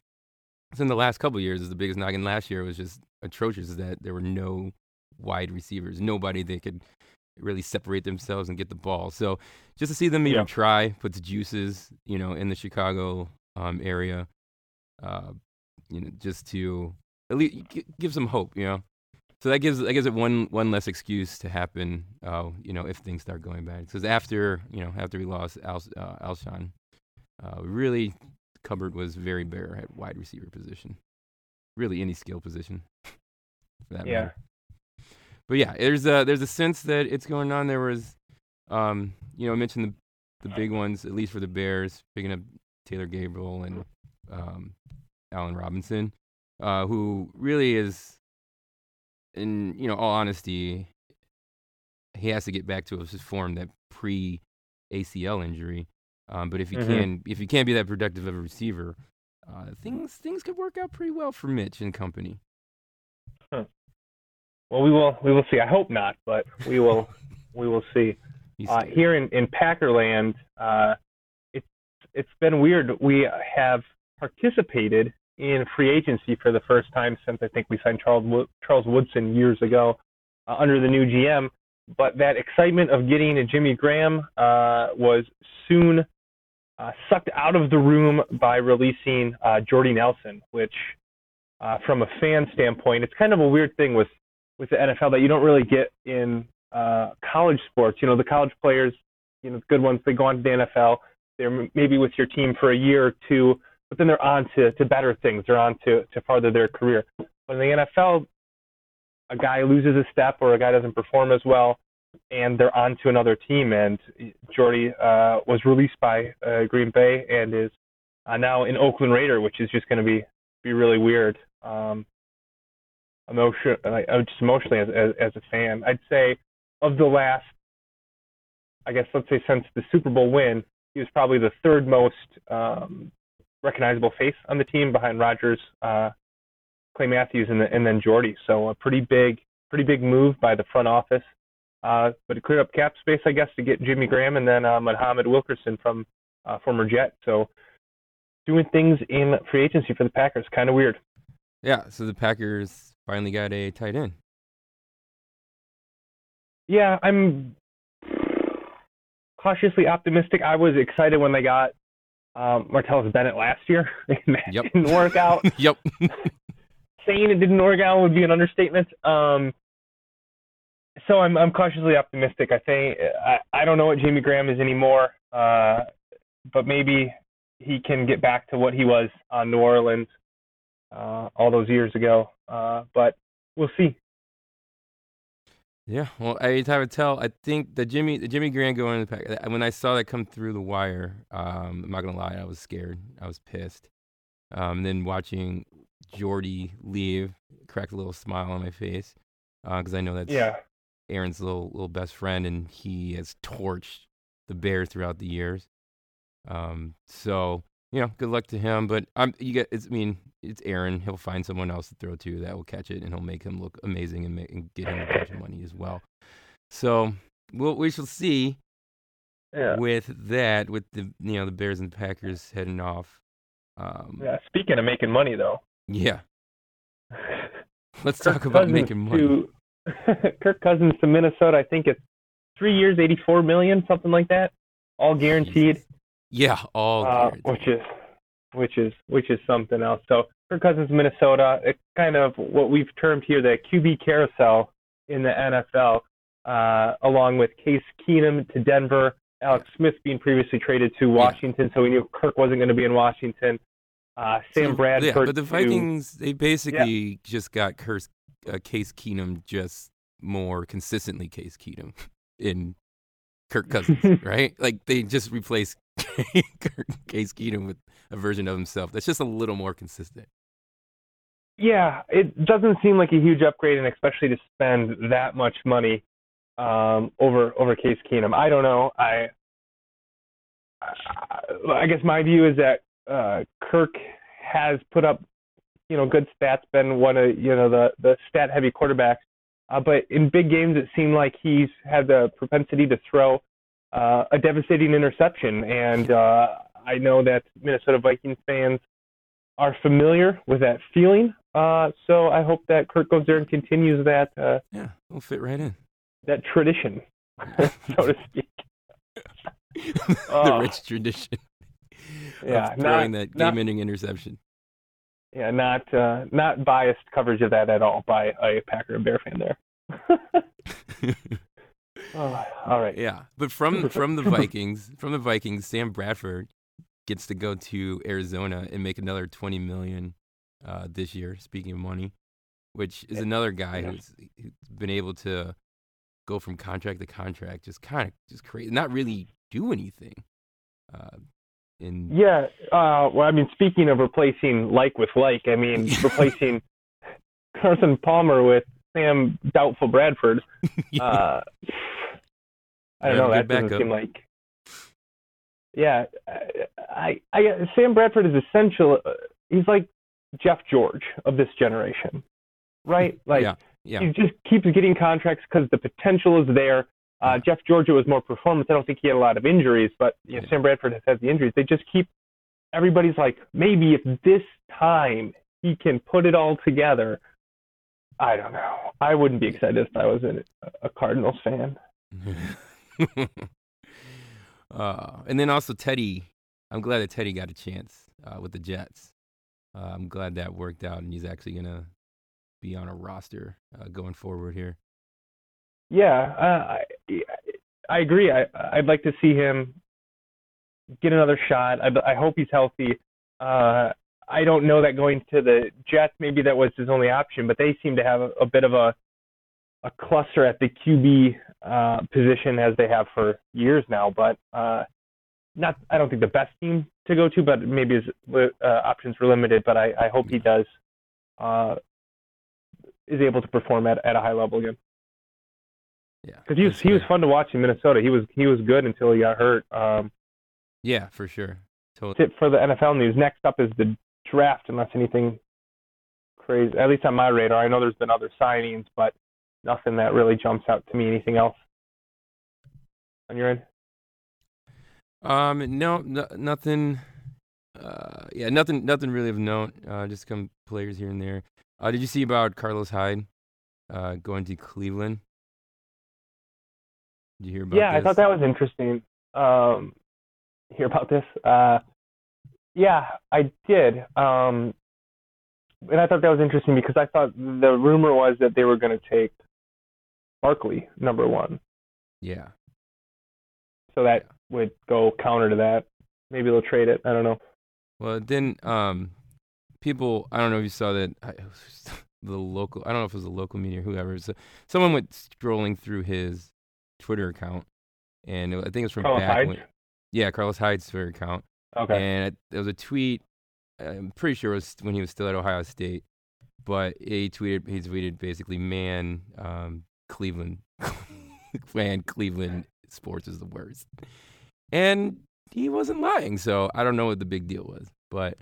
It's in the last couple of years. Is the biggest knock. And last year was just atrocious. Is that there were no wide receivers, nobody that could really separate themselves and get the ball. So just to see them even Yeah. try puts juices, you know, in the Chicago um, area, uh, you know, just to at least gi- give some hope, you know. So that gives that gives it one one less excuse to happen, uh, you know, if things start going bad. Because after you know after we lost Al, uh, Alshon, uh, really cupboard was very bare at wide receiver position, really any skill position. For that yeah. matter. But yeah, there's a there's a sense that it's going on. There was, um, you know, I mentioned the the big ones, at least for the Bears, picking up Taylor Gabriel and um, Allen Robinson, uh, who really is, in you know, all honesty, he has to get back to his form that pre ACL injury. Um, but if he Mhm. can, if he can't be that productive of a receiver, uh, things things could work out pretty well for Mitch and company. Well, we will we will see. I hope not, but we will we will see. Uh, here in in Packerland, uh, it's it's been weird. We have participated in free agency for the first time since I think we signed Charles Charles Woodson years ago uh, under the new GM. But that excitement of getting a Jimmy Graham uh, was soon uh, sucked out of the room by releasing uh, Jordy Nelson, which, uh, from a fan standpoint, it's kind of a weird thing with with the NFL that you don't really get in uh, college sports. You know, the college players, you know, the good ones, they go on to the NFL. They're maybe with your team for a year or two, but then they're on to, to better things. They're on to, to farther their career. But in the NFL, a guy loses a step or a guy doesn't perform as well, and they're on to another team. And Jordy uh, was released by uh, Green Bay and is uh, now an Oakland Raider, which is just going to be be really weird. Um, emotion, uh, just emotionally as, as as a fan, I'd say of the last I guess let's say since the Super Bowl win, he was probably the third most um, recognizable face on the team behind Rodgers, uh, Clay Matthews, and, the, and then Jordy. So a pretty big, pretty big move by the front office. Uh, but it cleared up cap space, I guess, to get Jimmy Graham and then uh, Muhammad Wilkerson from uh, former Jet. So doing things in free agency for the Packers, kind of weird. Yeah. So the Packers finally got a tight end. Yeah, I'm cautiously optimistic. I was excited when they got um, Martellus Bennett last year, that Yep. didn't work out. yep. Saying it didn't work out would be an understatement. Um, so I'm I'm cautiously optimistic. I think I, I don't know what Jamie Graham is anymore, uh, but maybe he can get back to what he was on New Orleans uh, all those years ago. Uh, but we'll see. Yeah, well, I I would tell. I think the Jimmy, the Jimmy Graham going in the pack. When I saw that come through the wire, um, I'm not gonna lie, I was scared. I was pissed. Um, then watching Jordy leave, cracked a little smile on my face because I know that's Yeah. Aaron's little little best friend, and he has torched the Bears throughout the years. Um, so you know, good luck to him. But I'm you get. It's, I mean, it's Aaron. He'll find someone else to throw to that will catch it, and he'll make him look amazing and, make, and get him a bunch of money as well. So we'll, we shall see Yeah. with that. With the you know the Bears and Packers heading off. Um, yeah. Speaking of making money, though. yeah. Let's Kirk talk about Cousins making money. To, Kirk Cousins to Minnesota. I think it's three years, eighty-four million, something like that, all guaranteed. Yeah, all uh, which is which is which is something else. So Kirk Cousins, Minnesota. It's kind of what we've termed here the QB carousel in the NFL, uh, along with Case Keenum to Denver. Alex Smith being previously traded to Washington, so we knew Kirk wasn't going to be in Washington. Uh, Sam So, Bradford. Yeah, but the to- Vikings, they basically just got uh, Case Keenum just more consistently Case Keenum in Kirk Cousins, right? Like they just replaced Case Keenum with a version of himself that's just a little more consistent. Yeah, it doesn't seem like a huge upgrade, and especially to spend that much money um, over over Case Keenum. I don't know. I I, guess my view is that uh, Kirk has put up, you know, good stats, been one of you know the the stat heavy quarterbacks, uh, but in big games it seemed like he's had the propensity to throw uh, a devastating interception, and uh, I know that Minnesota Vikings fans are familiar with that feeling. Uh, so I hope that Kirk goes there and continues that uh, Yeah, it'll fit right in. that tradition, so to speak. the Oh. rich tradition Yeah, of throwing not- that game-ending interception. Yeah, not uh, not biased coverage of that at all by a Packer and Bear fan there. oh, all right. Yeah, but from from the Vikings, from the Vikings, Sam Bradford gets to go to Arizona and make another twenty million uh, this year. Speaking of money, which is another guy Yeah. who's, who's been able to go from contract to contract, just kind of just crazy, not really do anything. Uh, in Yeah. Uh, well, I mean, speaking of replacing like with like, I mean, replacing Carson Palmer with Sam Doubtful Bradford. Uh, I don't know. That doesn't backup. seem like. Yeah, I, I, I, Sam Bradford is essential. uh, He's like Jeff George of this generation, right? Like yeah, yeah, he just keeps getting contracts because the potential is there. Uh. Jeff Georgia was more performance. I don't think he had a lot of injuries, but you know, Yeah. Sam Bradford has had the injuries. They just keep everybody's like, maybe if this time he can put it all together. I don't know. I wouldn't be excited if I was a, a Cardinals fan. uh, and then also Teddy. I'm glad that Teddy got a chance uh, with the Jets. Uh, I'm glad that worked out, and he's actually gonna be on a roster uh, going forward here. Yeah, uh, I I agree. I I'd like to see him get another shot. I I hope he's healthy. Uh, I don't know that going to the Jets, maybe that was his only option, but they seem to have a, a bit of a a cluster at the QB uh, position as they have for years now. But uh, not, I don't think the best team to go to, but maybe his uh, options were limited. But I, I hope he does uh, is able to perform at, at a high level again. Yeah, because he was he was fun to watch in Minnesota. He was he was good until he got hurt. Um, Yeah, for sure. Totally. that's it for the NFL news. Next up is the draft, unless anything crazy. At least on my radar, I know there's been other signings, but nothing that really jumps out to me. Anything else on your end? Um, no, no nothing. Uh, yeah, nothing, nothing really of note. Uh, just some players here and there. Uh, did you see about Carlos Hyde, uh, going to Cleveland? Did you hear about yeah, I thought that was interesting. Um, hear about this? Uh, yeah, I did. Um, and I thought that was interesting because I thought the rumor was that they were going to take Barkley number one, Yeah. so that would go counter to that. Maybe they'll trade it. I don't know. Well, then, um, people, I don't know if you saw that. I, the local, I don't know if it was a local media or whoever. So someone went scrolling through his Twitter account, and it, I think it was from Carlos back when, yeah, Carlos Hyde's Twitter account. Okay. And it, there was a tweet. I'm pretty sure it was when he was still at Ohio State, but he tweeted. He tweeted basically, "Man, um, Cleveland, man, Cleveland sports is the worst," and he wasn't lying. So I don't know what the big deal was, but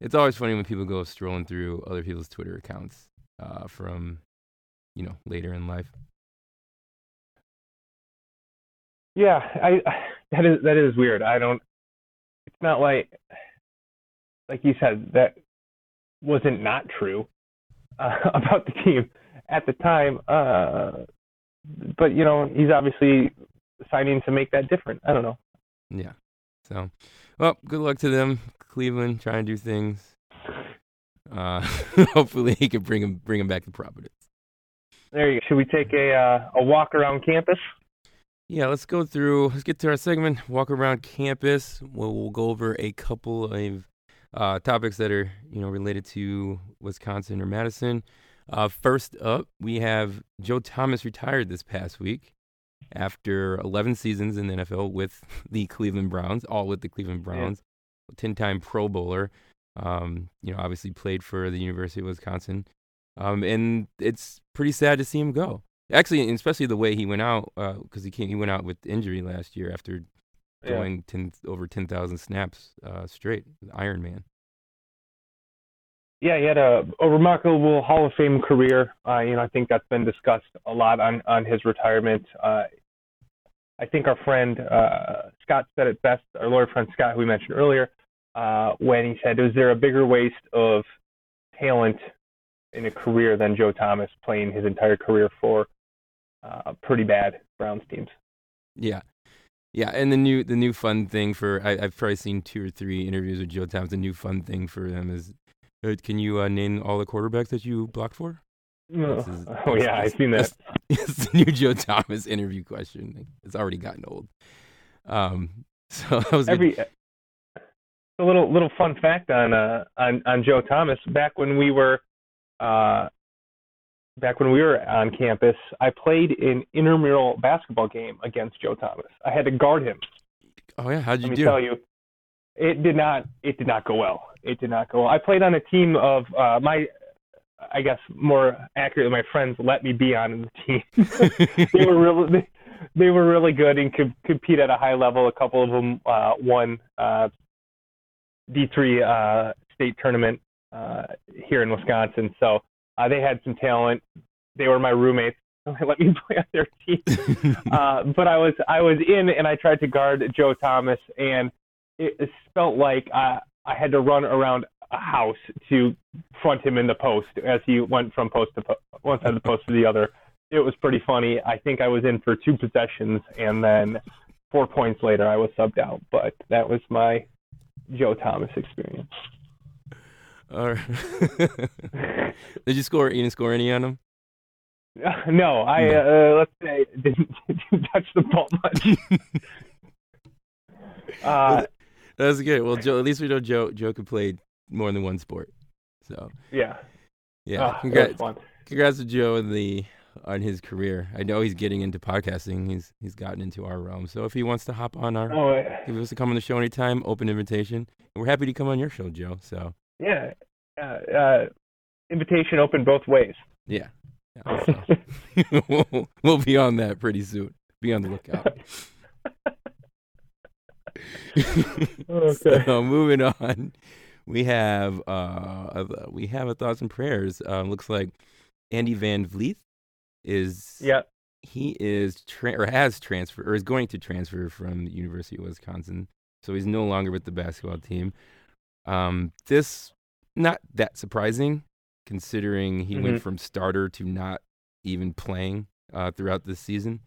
it's always funny when people go strolling through other people's Twitter accounts uh, from, you know, later in life. Yeah, I that is that is weird. I don't. It's not like, like you said, that wasn't not true uh, about the team at the time. Uh, but you know, he's obviously signing to make that different. I don't know. Yeah. So, well, good luck to them, Cleveland, trying to do things. Uh, hopefully, he can bring him bring him back to Providence. There you go. Should we take a uh, a walk around campus? Yeah, let's go through. Let's get to our segment. Walk around campus. We'll, we'll go over a couple of uh, topics that are you know related to Wisconsin or Madison. Uh, first up, we have Joe Thomas retired this past week after 11 seasons in the NFL with the Cleveland Browns, all with the Cleveland Browns. Ten-time Pro Bowler. Um, you know, obviously played for the University of Wisconsin. Um, and it's pretty sad to see him go. Actually, especially the way he went out, because he came, he went out with injury last year after Yeah. going 10, over 10,000 snaps uh, straight, Iron Man. Yeah, he had a, a remarkable Hall of Fame career. Uh, you know, I think that's been discussed a lot on on his retirement. Uh, I think our friend uh, Scott said it best. Our lawyer friend Scott, who we mentioned earlier, uh, when he said, "Was there a bigger waste of talent in a career than Joe Thomas playing his entire career for uh, pretty bad Browns teams?" Yeah, yeah, and the new the new fun thing for I, I've probably seen two or three interviews with Joe Thomas. The new fun thing for them is, can you uh, name all the quarterbacks that you blocked for? Is- oh yeah, I've seen that. It's the new Joe Thomas interview question. It's already gotten old. Um, so that was good. every a little little fun fact on uh on on Joe Thomas back when we were uh back when we were on campus I played an intramural basketball game against Joe Thomas. I had to guard him. Oh yeah, how'd you Let me do? tell you it did not it did not go well. It did not go well. I played on a team of uh my I guess more accurately my friends let me be on the team. they were really they, they were really good and could compete at a high level. A couple of them uh, won uh, D3 uh, state tournament uh, here in Wisconsin. So uh, they had some talent. They were my roommates. They let me play on their team. uh, but I was I was in and I tried to guard Joe Thomas and it, it felt like I, I had to run around a house to front him in the post as he went from post to po- one side of the post to the other. It was pretty funny. I think I was in for two possessions and then four points later I was subbed out. But that was my Joe Thomas experience. All right. Did you score? You didn't score any on them? no, I uh, let's say didn't, didn't touch the ball much. Uh, That's good. Well, Joe, at least we know Joe. Joe could play more than one sport. So yeah, yeah, Ah, congrats, congrats to Joe on the on his career. I know he's getting into podcasting. He's he's gotten into our realm. So if he wants to hop on our, Oh, uh, if he wants to come on the show anytime, open invitation. We're happy to come on your show, Joe. So yeah. Uh, uh, invitation open both ways. yeah, Yeah, so we'll, we'll be on that pretty soon. Be on the lookout. Okay. So moving on, we have uh we have a thoughts and prayers. Um, looks like Andy Van Vliet is yeah. he is tra- or has transferred or is going to transfer from the University of Wisconsin. So he's no longer with the basketball team. Um, this not that surprising considering he Mhm. went from starter to not even playing uh, throughout this season,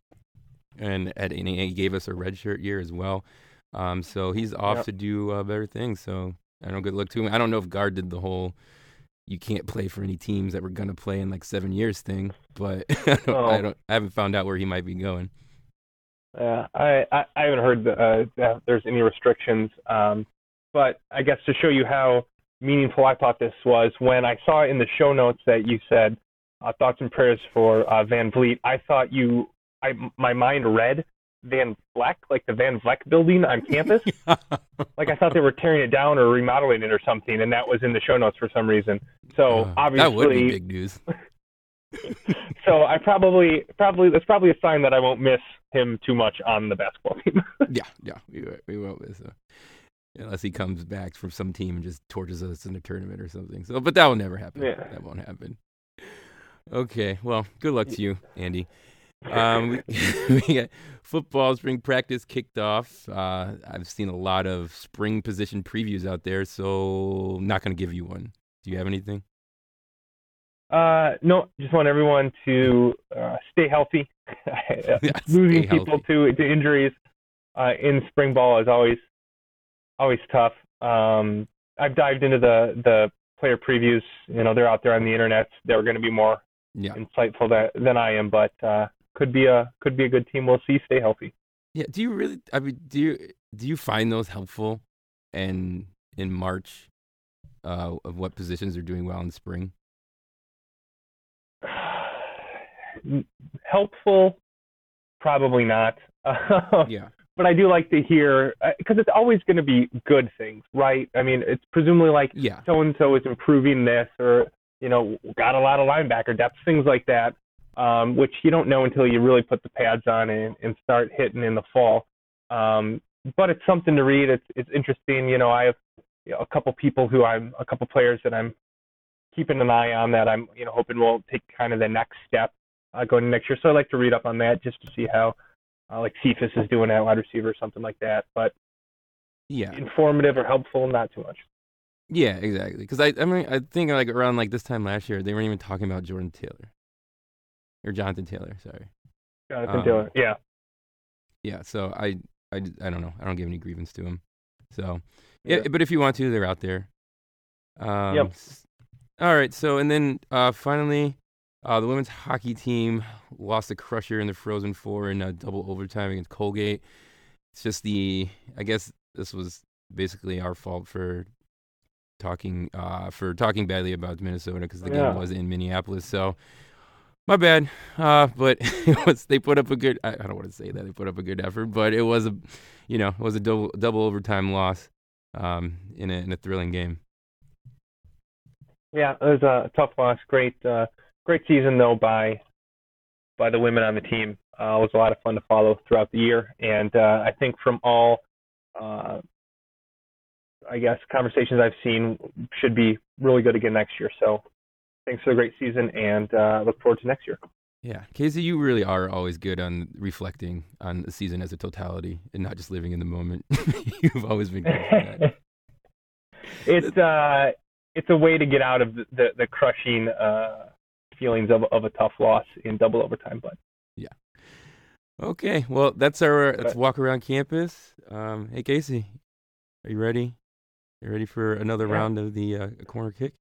and at and he gave us a redshirt year as well. Um, so he's off Yep. to do uh, better things. So I don't good luck to him. I don't know if Gard did the whole you can't play for any teams that we're gonna play in like seven years thing, but I, don't, I Oh. don't I haven't found out where he might be going. Yeah, I, I, I haven't heard the, uh, that there's any restrictions. Um, but I guess to show you how meaningful I thought this was, when I saw in the show notes that you said uh, thoughts and prayers for uh, Van Vliet, I thought you, I, my mind read Van Vleck, like the Van Vleck building on campus. like I thought they were tearing it down or remodeling it or something, and that was in the show notes for some reason. So Uh, obviously, that would be big news. so I probably, probably that's probably a sign that I won't miss him too much on the basketball team. yeah, yeah, we we won't miss him. Unless he comes back from some team and just torches us in a tournament or something. So, but that will never happen. Yeah. That won't happen. Okay, well, good luck to you, Andy. Um, we, we got football spring practice kicked off. Uh, I've seen a lot of spring position previews out there, so I'm not going to give you one. Do you have anything? Uh, no, just want everyone to uh, stay healthy. Losing stay people healthy. to to injuries uh, in spring ball is always always tough. Um, I've dived into the the player previews. You know, they're out there on the internet. They're going to be more Yeah, insightful that, than I am, but uh, could be a could be a good team. We'll see. Stay healthy. yeah. Do you really? I mean, do you do you find those helpful? And in March, uh, of what positions are doing well in spring? Helpful, probably not. Yeah, but I do like to hear because it's always going to be good things, right? I mean, it's presumably like yeah, so and so is improving this, or you know, got a lot of linebacker depth, things like that, um, which you don't know until you really put the pads on and, and start hitting in the fall. Um, but it's something to read. It's it's interesting. You know, I have you know, a couple people who I'm a couple players that I'm keeping an eye on that I'm you know hoping will take kind of the next step uh, going next year. So I like to read up on that just to see how uh, like Cephus is doing at wide receiver or something like that. But yeah, informative or helpful, not too much. yeah. Exactly. Because I, I mean, I think like around like this time last year, they weren't even talking about Jordan Taylor or Jonathan Taylor. Sorry. Jonathan Um, Taylor, yeah. Yeah. So I, I, I don't know. I don't give any grievance to him. So yeah, but if you want to, they're out there. Um, Yep. All right. So and then uh, finally, uh, the women's hockey team lost a crusher in the Frozen Four in a double overtime against Colgate. It's just the. I guess this was basically our fault for talking uh, for talking badly about Minnesota because the Yeah. game was in Minneapolis. So. My bad, uh, but it was they put up a good. I, I don't want to say that they put up a good effort, but it was a, you know, it was a double double overtime loss, um, in a in a thrilling game. Yeah, it was a tough loss. Great, uh, great season though by by the women on the team. Uh, it was a lot of fun to follow throughout the year, and uh, I think from all, uh, I guess conversations I've seen should be really good again next year. So, thanks for the great season, and uh, look forward to next year. Yeah, Casey, you really are always good on reflecting on the season as a totality and not just living in the moment. You've always been good at that. it's uh, it's a way to get out of the the, the crushing uh, feelings of of a tough loss in double overtime, but. Yeah. Okay, well, that's our let's walk around campus. Um, hey, Casey, are you ready? You ready for another Yeah. round of the uh, corner kick?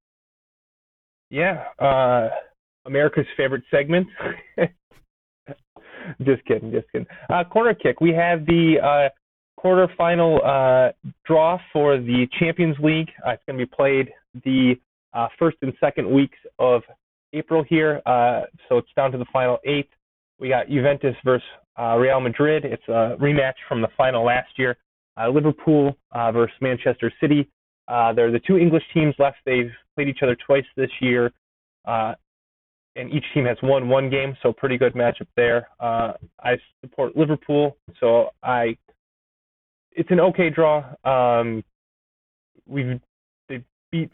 Yeah, uh, America's favorite segment. just kidding, just kidding. Uh, corner kick. We have the uh, quarterfinal uh, draw for the Champions League. Uh, it's going to be played the uh, first and second weeks of April here. Uh, so it's down to the final eight. We got Juventus versus uh, Real Madrid. It's a rematch from the final last year. Uh, Liverpool uh, versus Manchester City. Uh, they're the two English teams left. They've played each other twice this year. Uh, and each team has won one game, so pretty good matchup there. Uh, I support Liverpool, so I it's an okay draw. Um, we've they beat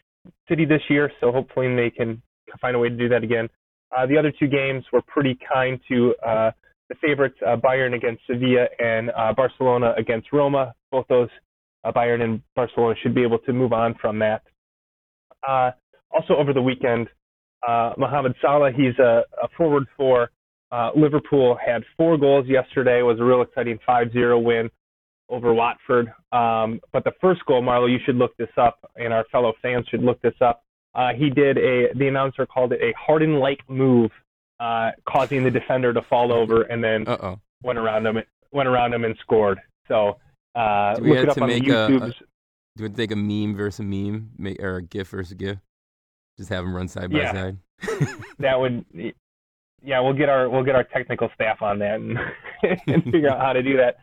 City this year, so hopefully they can find a way to do that again. Uh, the other two games were pretty kind to uh, the favorites, uh, Bayern against Sevilla and uh, Barcelona against Roma. Both those, uh, Bayern and Barcelona, should be able to move on from that. Uh, also over the weekend, uh, Mohamed Salah, he's a, a forward for uh, Liverpool, had four goals yesterday. It was a real exciting 5-0 win over Watford. Um, but the first goal, Marlo, you should look this up, and our fellow fans should look this up. Uh, he did a, the announcer called it a Harden-like move, uh, causing the defender to fall over, and then Uh-oh. went around him, went around him and scored. So uh, Do we look have it up to on make a- a-. Do you take a meme versus a meme, make, or a GIF versus a GIF? Just have them run side by side. that would yeah we'll get our we'll get our technical staff on that and, and figure out how to do that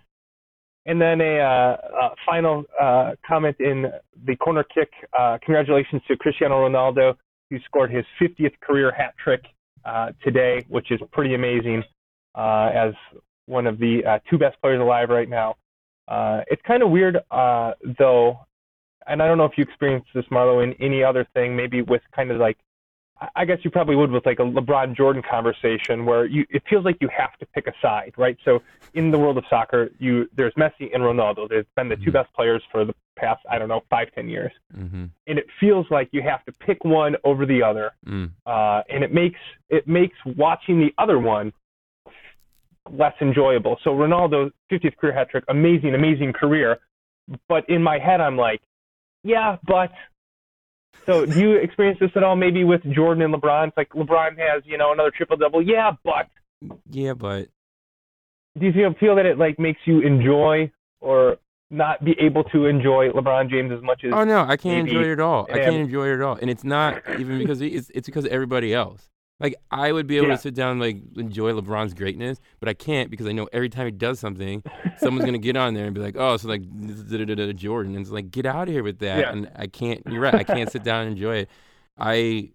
and then a, uh, uh final uh, comment in the corner kick uh, congratulations to cristiano ronaldo who scored his 50th career hat trick uh, today which is pretty amazing uh, as one of the uh, two best players alive right now uh, it's kind of weird uh, though and i don't know if you experienced this marlo in any other thing maybe with kind of like I guess you probably would with like a LeBron Jordan conversation where you it feels like you have to pick a side, right? So in the world of soccer, you there's Messi and Ronaldo. There's been the two Mhm. best players for the past I don't know five ten years, mm-hmm. and it feels like you have to pick one over the other, Mm. uh, and it makes it makes watching the other one less enjoyable. So Ronaldo 50th career hat trick, amazing, amazing career, but in my head I'm like, yeah, but so do you experience this at all? Maybe with Jordan and LeBron, it's like LeBron has you know another triple double. Yeah, but Yeah, but do you feel feel that it like makes you enjoy or not be able to enjoy LeBron James as much as? oh no, I can't maybe- enjoy it at all. I can't enjoy it at all, and it's not even because it's it's because of everybody else. Like I would be able Yeah. to sit down and like enjoy LeBron's greatness, but I can't because I know every time he does something, someone's gonna get on there and be like, "Oh, so like Jordan," and it's like, get out of here with that. Yeah. And I can't. You're right. I can't sit down and enjoy it. I,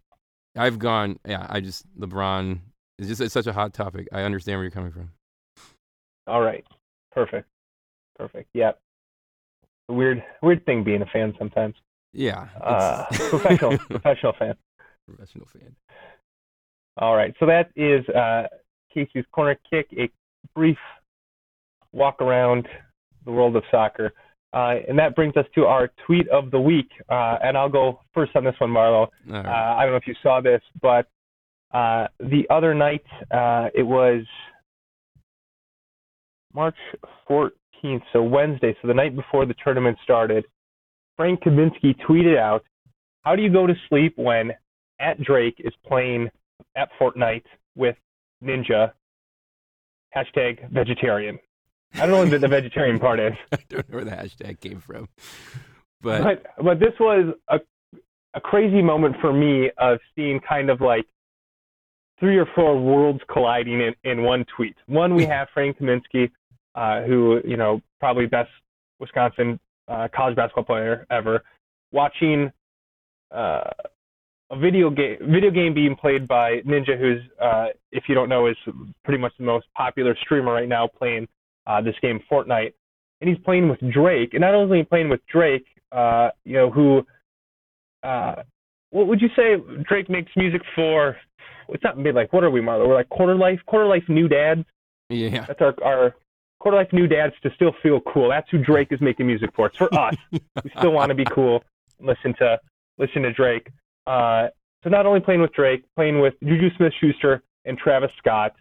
I've gone. Yeah, I just LeBron is just it's such a hot topic. I understand where you're coming from. All right, perfect, perfect. Yeah, weird weird thing being a fan sometimes. Yeah, Uh, professional professional fan. professional fan. All right, so that is uh, Casey's corner kick, a brief walk around the world of soccer. Uh, and that brings us to our tweet of the week. Uh, and I'll go first on this one, Marlo. All Uh. I don't know if you saw this, but uh, the other night, uh, it was March 14th, so Wednesday, so the night before the tournament started. Frank Kaminsky tweeted out, How do you go to sleep when at Drake is playing at Fortnite with Ninja? Hashtag vegetarian. I don't know what the, vegetarian part is. I don't know where the hashtag came from, but, but but this was a a crazy moment for me of seeing kind of like three or four worlds colliding in, in one tweet. One we have Frank Kaminsky, uh, who you know probably best Wisconsin uh, college basketball player ever, watching uh, a video game video game being played by Ninja, who's uh, if you don't know is pretty much the most popular streamer right now playing uh, this game Fortnite and he's playing with Drake. And not only playing with Drake, uh, you know, who, uh, what would you say Drake makes music for? It's not midlife. What are we, Marlo? We're like quarter life, quarter life new dads. yeah, That's our our quarter life new dads to still feel cool. That's who Drake is making music for. It's for us. we still want to be cool. Listen to listen to Drake. Uh, so not only playing with Drake, playing with Juju Smith-Schuster and Travis Scott.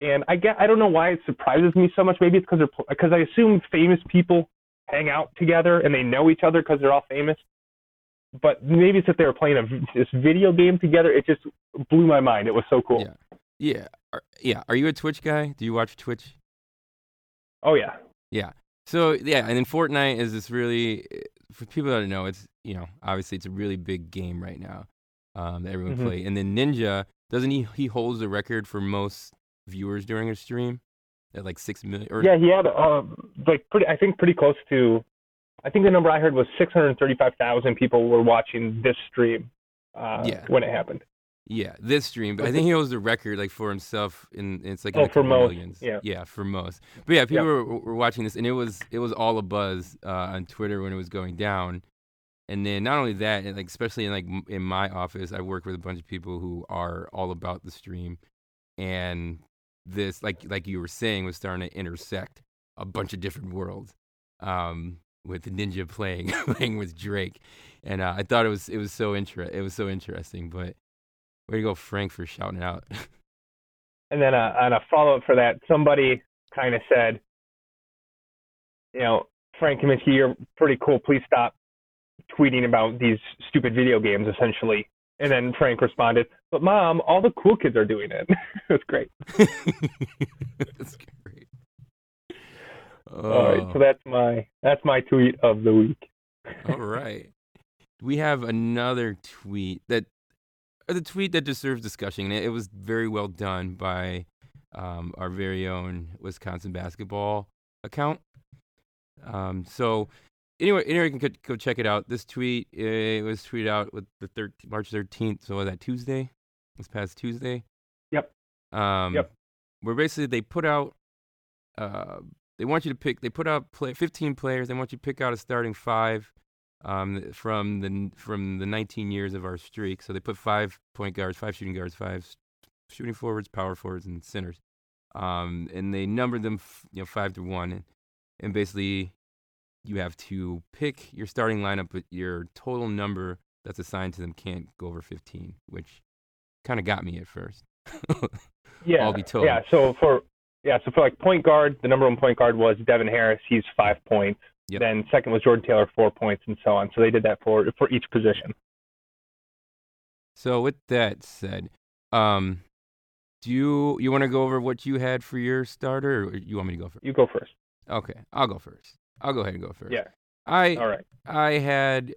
And I get I don't know why it surprises me so much. Maybe it's because they're because I assume famous people hang out together and they know each other because they're all famous. But maybe it's that they were playing a, this video game together. It just blew my mind. It was so cool. Yeah. yeah, are, yeah. Are you a Twitch guy? Do you watch Twitch? Oh yeah. Yeah. So yeah, and then Fortnite is this really for people that don't know, it's you know obviously it's a really big game right now um, that everyone Mhm. play. And then Ninja doesn't he he holds the record for most viewers during a stream at like six million. Or, Yeah, he had um like pretty. I think pretty close to. I think the number I heard was 635,000 people were watching this stream uh, Yeah. when it happened. Yeah, this stream. But I think he holds the record like for himself in it's like Oh, the for most, millions. yeah. yeah, for most. But yeah, people Yep. were, were watching this, and it was it was all a buzz uh, on Twitter when it was going down. And then not only that, and like especially in like m- in my office, I work with a bunch of people who are all about the stream, and this like like you were saying was starting to intersect a bunch of different worlds. Um, with Ninja playing playing with Drake, and uh, I thought it was it was so inter- it was so interesting. But way to go, Frank, for shouting it out. And then uh, on a follow up for that, somebody kind of said, you know, Frank Kaminsky, you're pretty cool. Please stop tweeting about these stupid video games, essentially. And then Frank responded, "But mom, all the cool kids are doing it." it was great. That's great. All right, Oh, so that's my that's my tweet of the week. all right. We have another tweet that the tweet that deserves discussion. and It, it was very well done by um, our very own Wisconsin basketball account. Um, so anyway, anyway, you can go, go check it out. This tweet it was tweeted out with the 13th, March 13th. So was that Tuesday? This past Tuesday. Yep. Um, Yep. Where basically they put out, uh, they want you to pick. They put out play 15 players. They want you to pick out a starting five, um, from the from the 19 years of our streak. So they put five point guards, five shooting guards, five shooting forwards, power forwards, and centers. Um, and they numbered them, f- you know, five to one, and, and basically you have to pick your starting lineup, but your total number that's assigned to them can't go over 15, which kind of got me at first. Yeah, I'll be told. yeah. So for yeah, so for like point guard, the number one point guard was Devin Harris. He's five points. Yep. Then second was Jordan Taylor, four points, and so on. So they did that for for each position. So with that said, um, do you you want to go over what you had for your starter, or you want me to go first? You go first. Okay, I'll go first. I'll go ahead and go first. Yeah. I All right. I had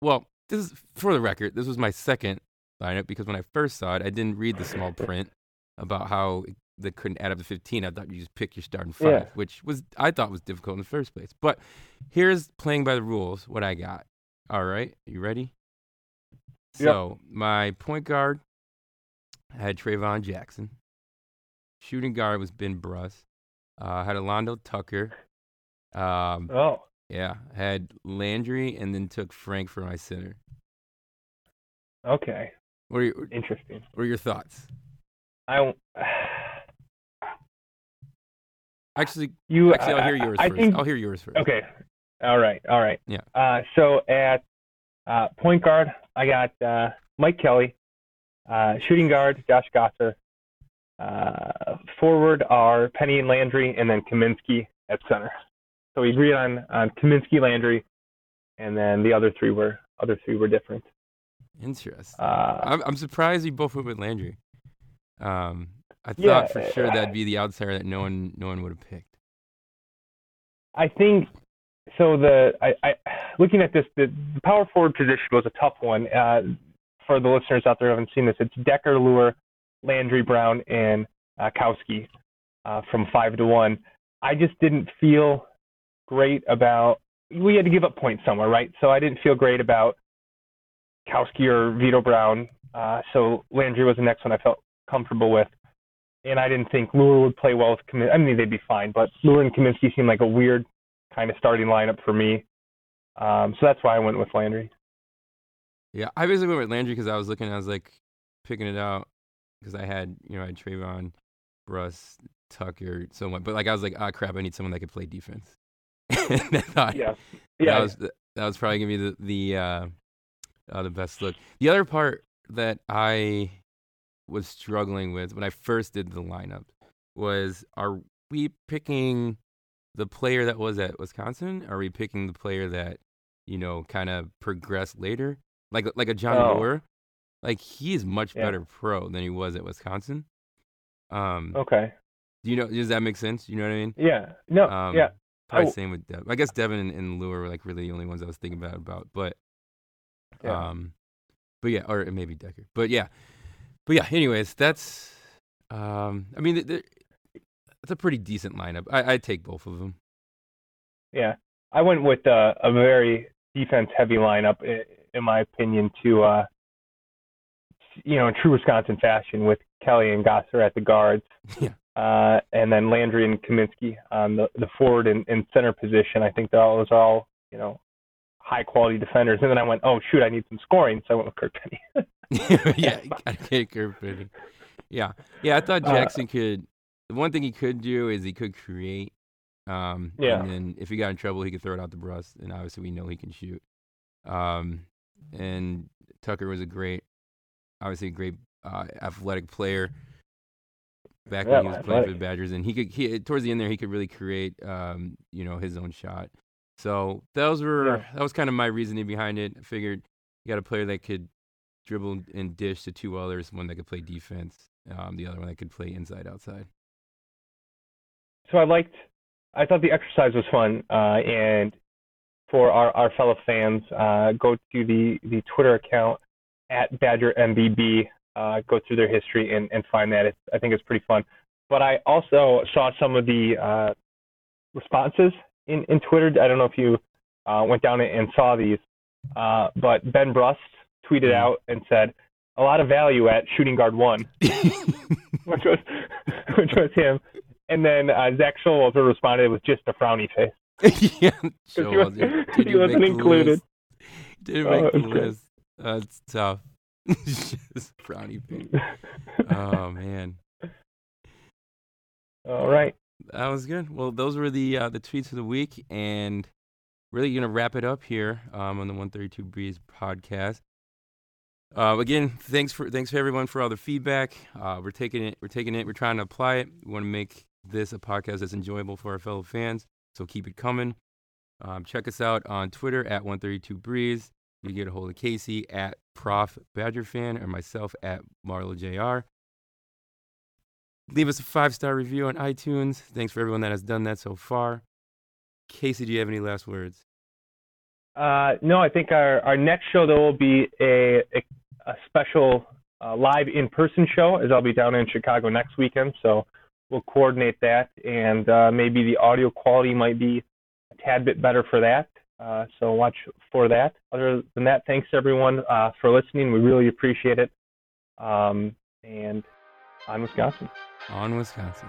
well, this is for the record, this was my second lineup because when I first saw it, I didn't read the small print about how they couldn't add up to 15. I thought you just pick your starting five, Yeah. which was I thought was difficult in the first place. But here's playing by the rules what I got. All right, you ready? Yep. So, my point guard I had Traevon Jackson. Shooting guard was Ben Brust. Uh, I had Alando Tucker. Um, Oh, yeah, had Landry and then took Frank for my center. okay. What are your, Interesting. what are your thoughts? I don't- Actually, you. actually, I'll hear yours I, I first. think I'll hear yours first. Okay. All right. All right. Yeah. Uh, so at uh, point guard, I got uh, Mike Kelley. Uh, shooting guard, Josh Gasser. Uh, forward are Penney and Landry, and then Kaminsky at center. So we agreed on on Kaminsky, Landry, and then the other three were other three were different. Interesting. Uh, I'm I'm surprised you both went with Landry. Um, I Yeah, thought for sure uh, that'd be the outsider that no one no one would have picked. I think so. The I, I looking at this, the, the power forward position was a tough one. Uh, for the listeners out there who haven't seen this, it's Dekker, Leuer, Landry, Brown, and uh, Kowski uh, from five to one. I just didn't feel great about. We had to give up points somewhere, right? So I didn't feel great about Kowski or Vitto Brown. Uh, so Landry was the next one I felt comfortable with. And I didn't think Leuer would play well with Kaminsky. I mean, they'd be fine, but Leuer and Kaminsky seemed like a weird kind of starting lineup for me. Um, so that's why I went with Landry. Yeah, I basically went with Landry because I was looking, I was like picking it out because I had you know I had Traevon, Brust, Tucker, so on. But like I was like, ah, crap, I need someone that could play defense. thought Yeah. that was that was probably gonna be the the uh, uh, the best look. The other part that I was struggling with when I first did the lineup was: Are we picking the player that was at Wisconsin? Are we picking the player that you know kind of progressed later, like like a John Oh. Moore? Like he is much Yeah. better pro than he was at Wisconsin. Um, Okay. do you know? Does that make sense? You know what I mean? Yeah. No. Um, yeah. Probably Oh. same with Dev. I guess Devin and, and Leuer were like really the only ones I was thinking about about. But Yeah. um but yeah, or maybe Dekker. But yeah. But yeah, anyways, that's um I mean it's a pretty decent lineup. I I'd take both of them. Yeah. I went with uh, a very defense heavy lineup, in my opinion, to uh, you know, in true Wisconsin fashion with Kelley and Gasser at the guards. Yeah. Uh, and then Landry and Kaminsky on the, the forward and, and center position. I think those are all, you know, high quality defenders. And then I went, oh shoot, I need some scoring, so I went with Kirk Penney. yeah, gotta get Kirk Penney. Yeah, yeah. I thought Uh, Jackson could. The one thing he could do is he could create. Um, Yeah. And then if he got in trouble, he could throw it out the breast, and obviously we know he can shoot. Um, and Tucker was a great, obviously a great uh, athletic player. Back Yeah, when he was playing for the. Badgers, and he could he towards the end there he could really create, um, you know, his own shot. So those were Yeah. that was kind of my reasoning behind it. I figured you got a player that could dribble and dish to two others, one that could play defense, um, the other one that could play inside outside. so I liked, I thought the exercise was fun. Uh, and for our, our fellow fans, uh, go to the, the Twitter account at Badger MBB, uh, go through their history and, and find that. It's, I think it's pretty fun. But I also saw some of the uh, responses in, in Twitter. I don't know if you uh, went down and saw these, uh, but Ben Brust tweeted Mhm. out and said, a lot of value at shooting guard one, which was which was him. And then uh, Zach Showalter responded with just a frowny face. yeah, he was- Did- he did you wasn't included. Didn't Oh, make the list. That's tough. Just frowny face. Oh man, All right. that was good. Well, those were the uh, the tweets of the week, and really you're gonna wrap it up here um, on the 132 Breeze podcast. Uh, again, thanks for thanks for everyone for all the feedback. Uh, we're taking it. We're taking it. We're trying to apply it. We want to make this a podcast that's enjoyable for our fellow fans. So keep it coming. Um, check us out on Twitter at 132 Breeze. You get a hold of Casey at Prof Badger Fan or myself at Marlo Jr. Leave us a five star review on iTunes. Thanks for everyone that has done that so far. Casey, do you have any last words? Uh, no, I think our, our next show though will be a a, a special uh, live in person show as I'll be down in Chicago next weekend. So we'll coordinate that, and uh, maybe the audio quality might be a tad bit better for that. Uh, so watch for that. Other than that, thanks everyone uh, for listening. We really appreciate it. Um, and on Wisconsin. On Wisconsin.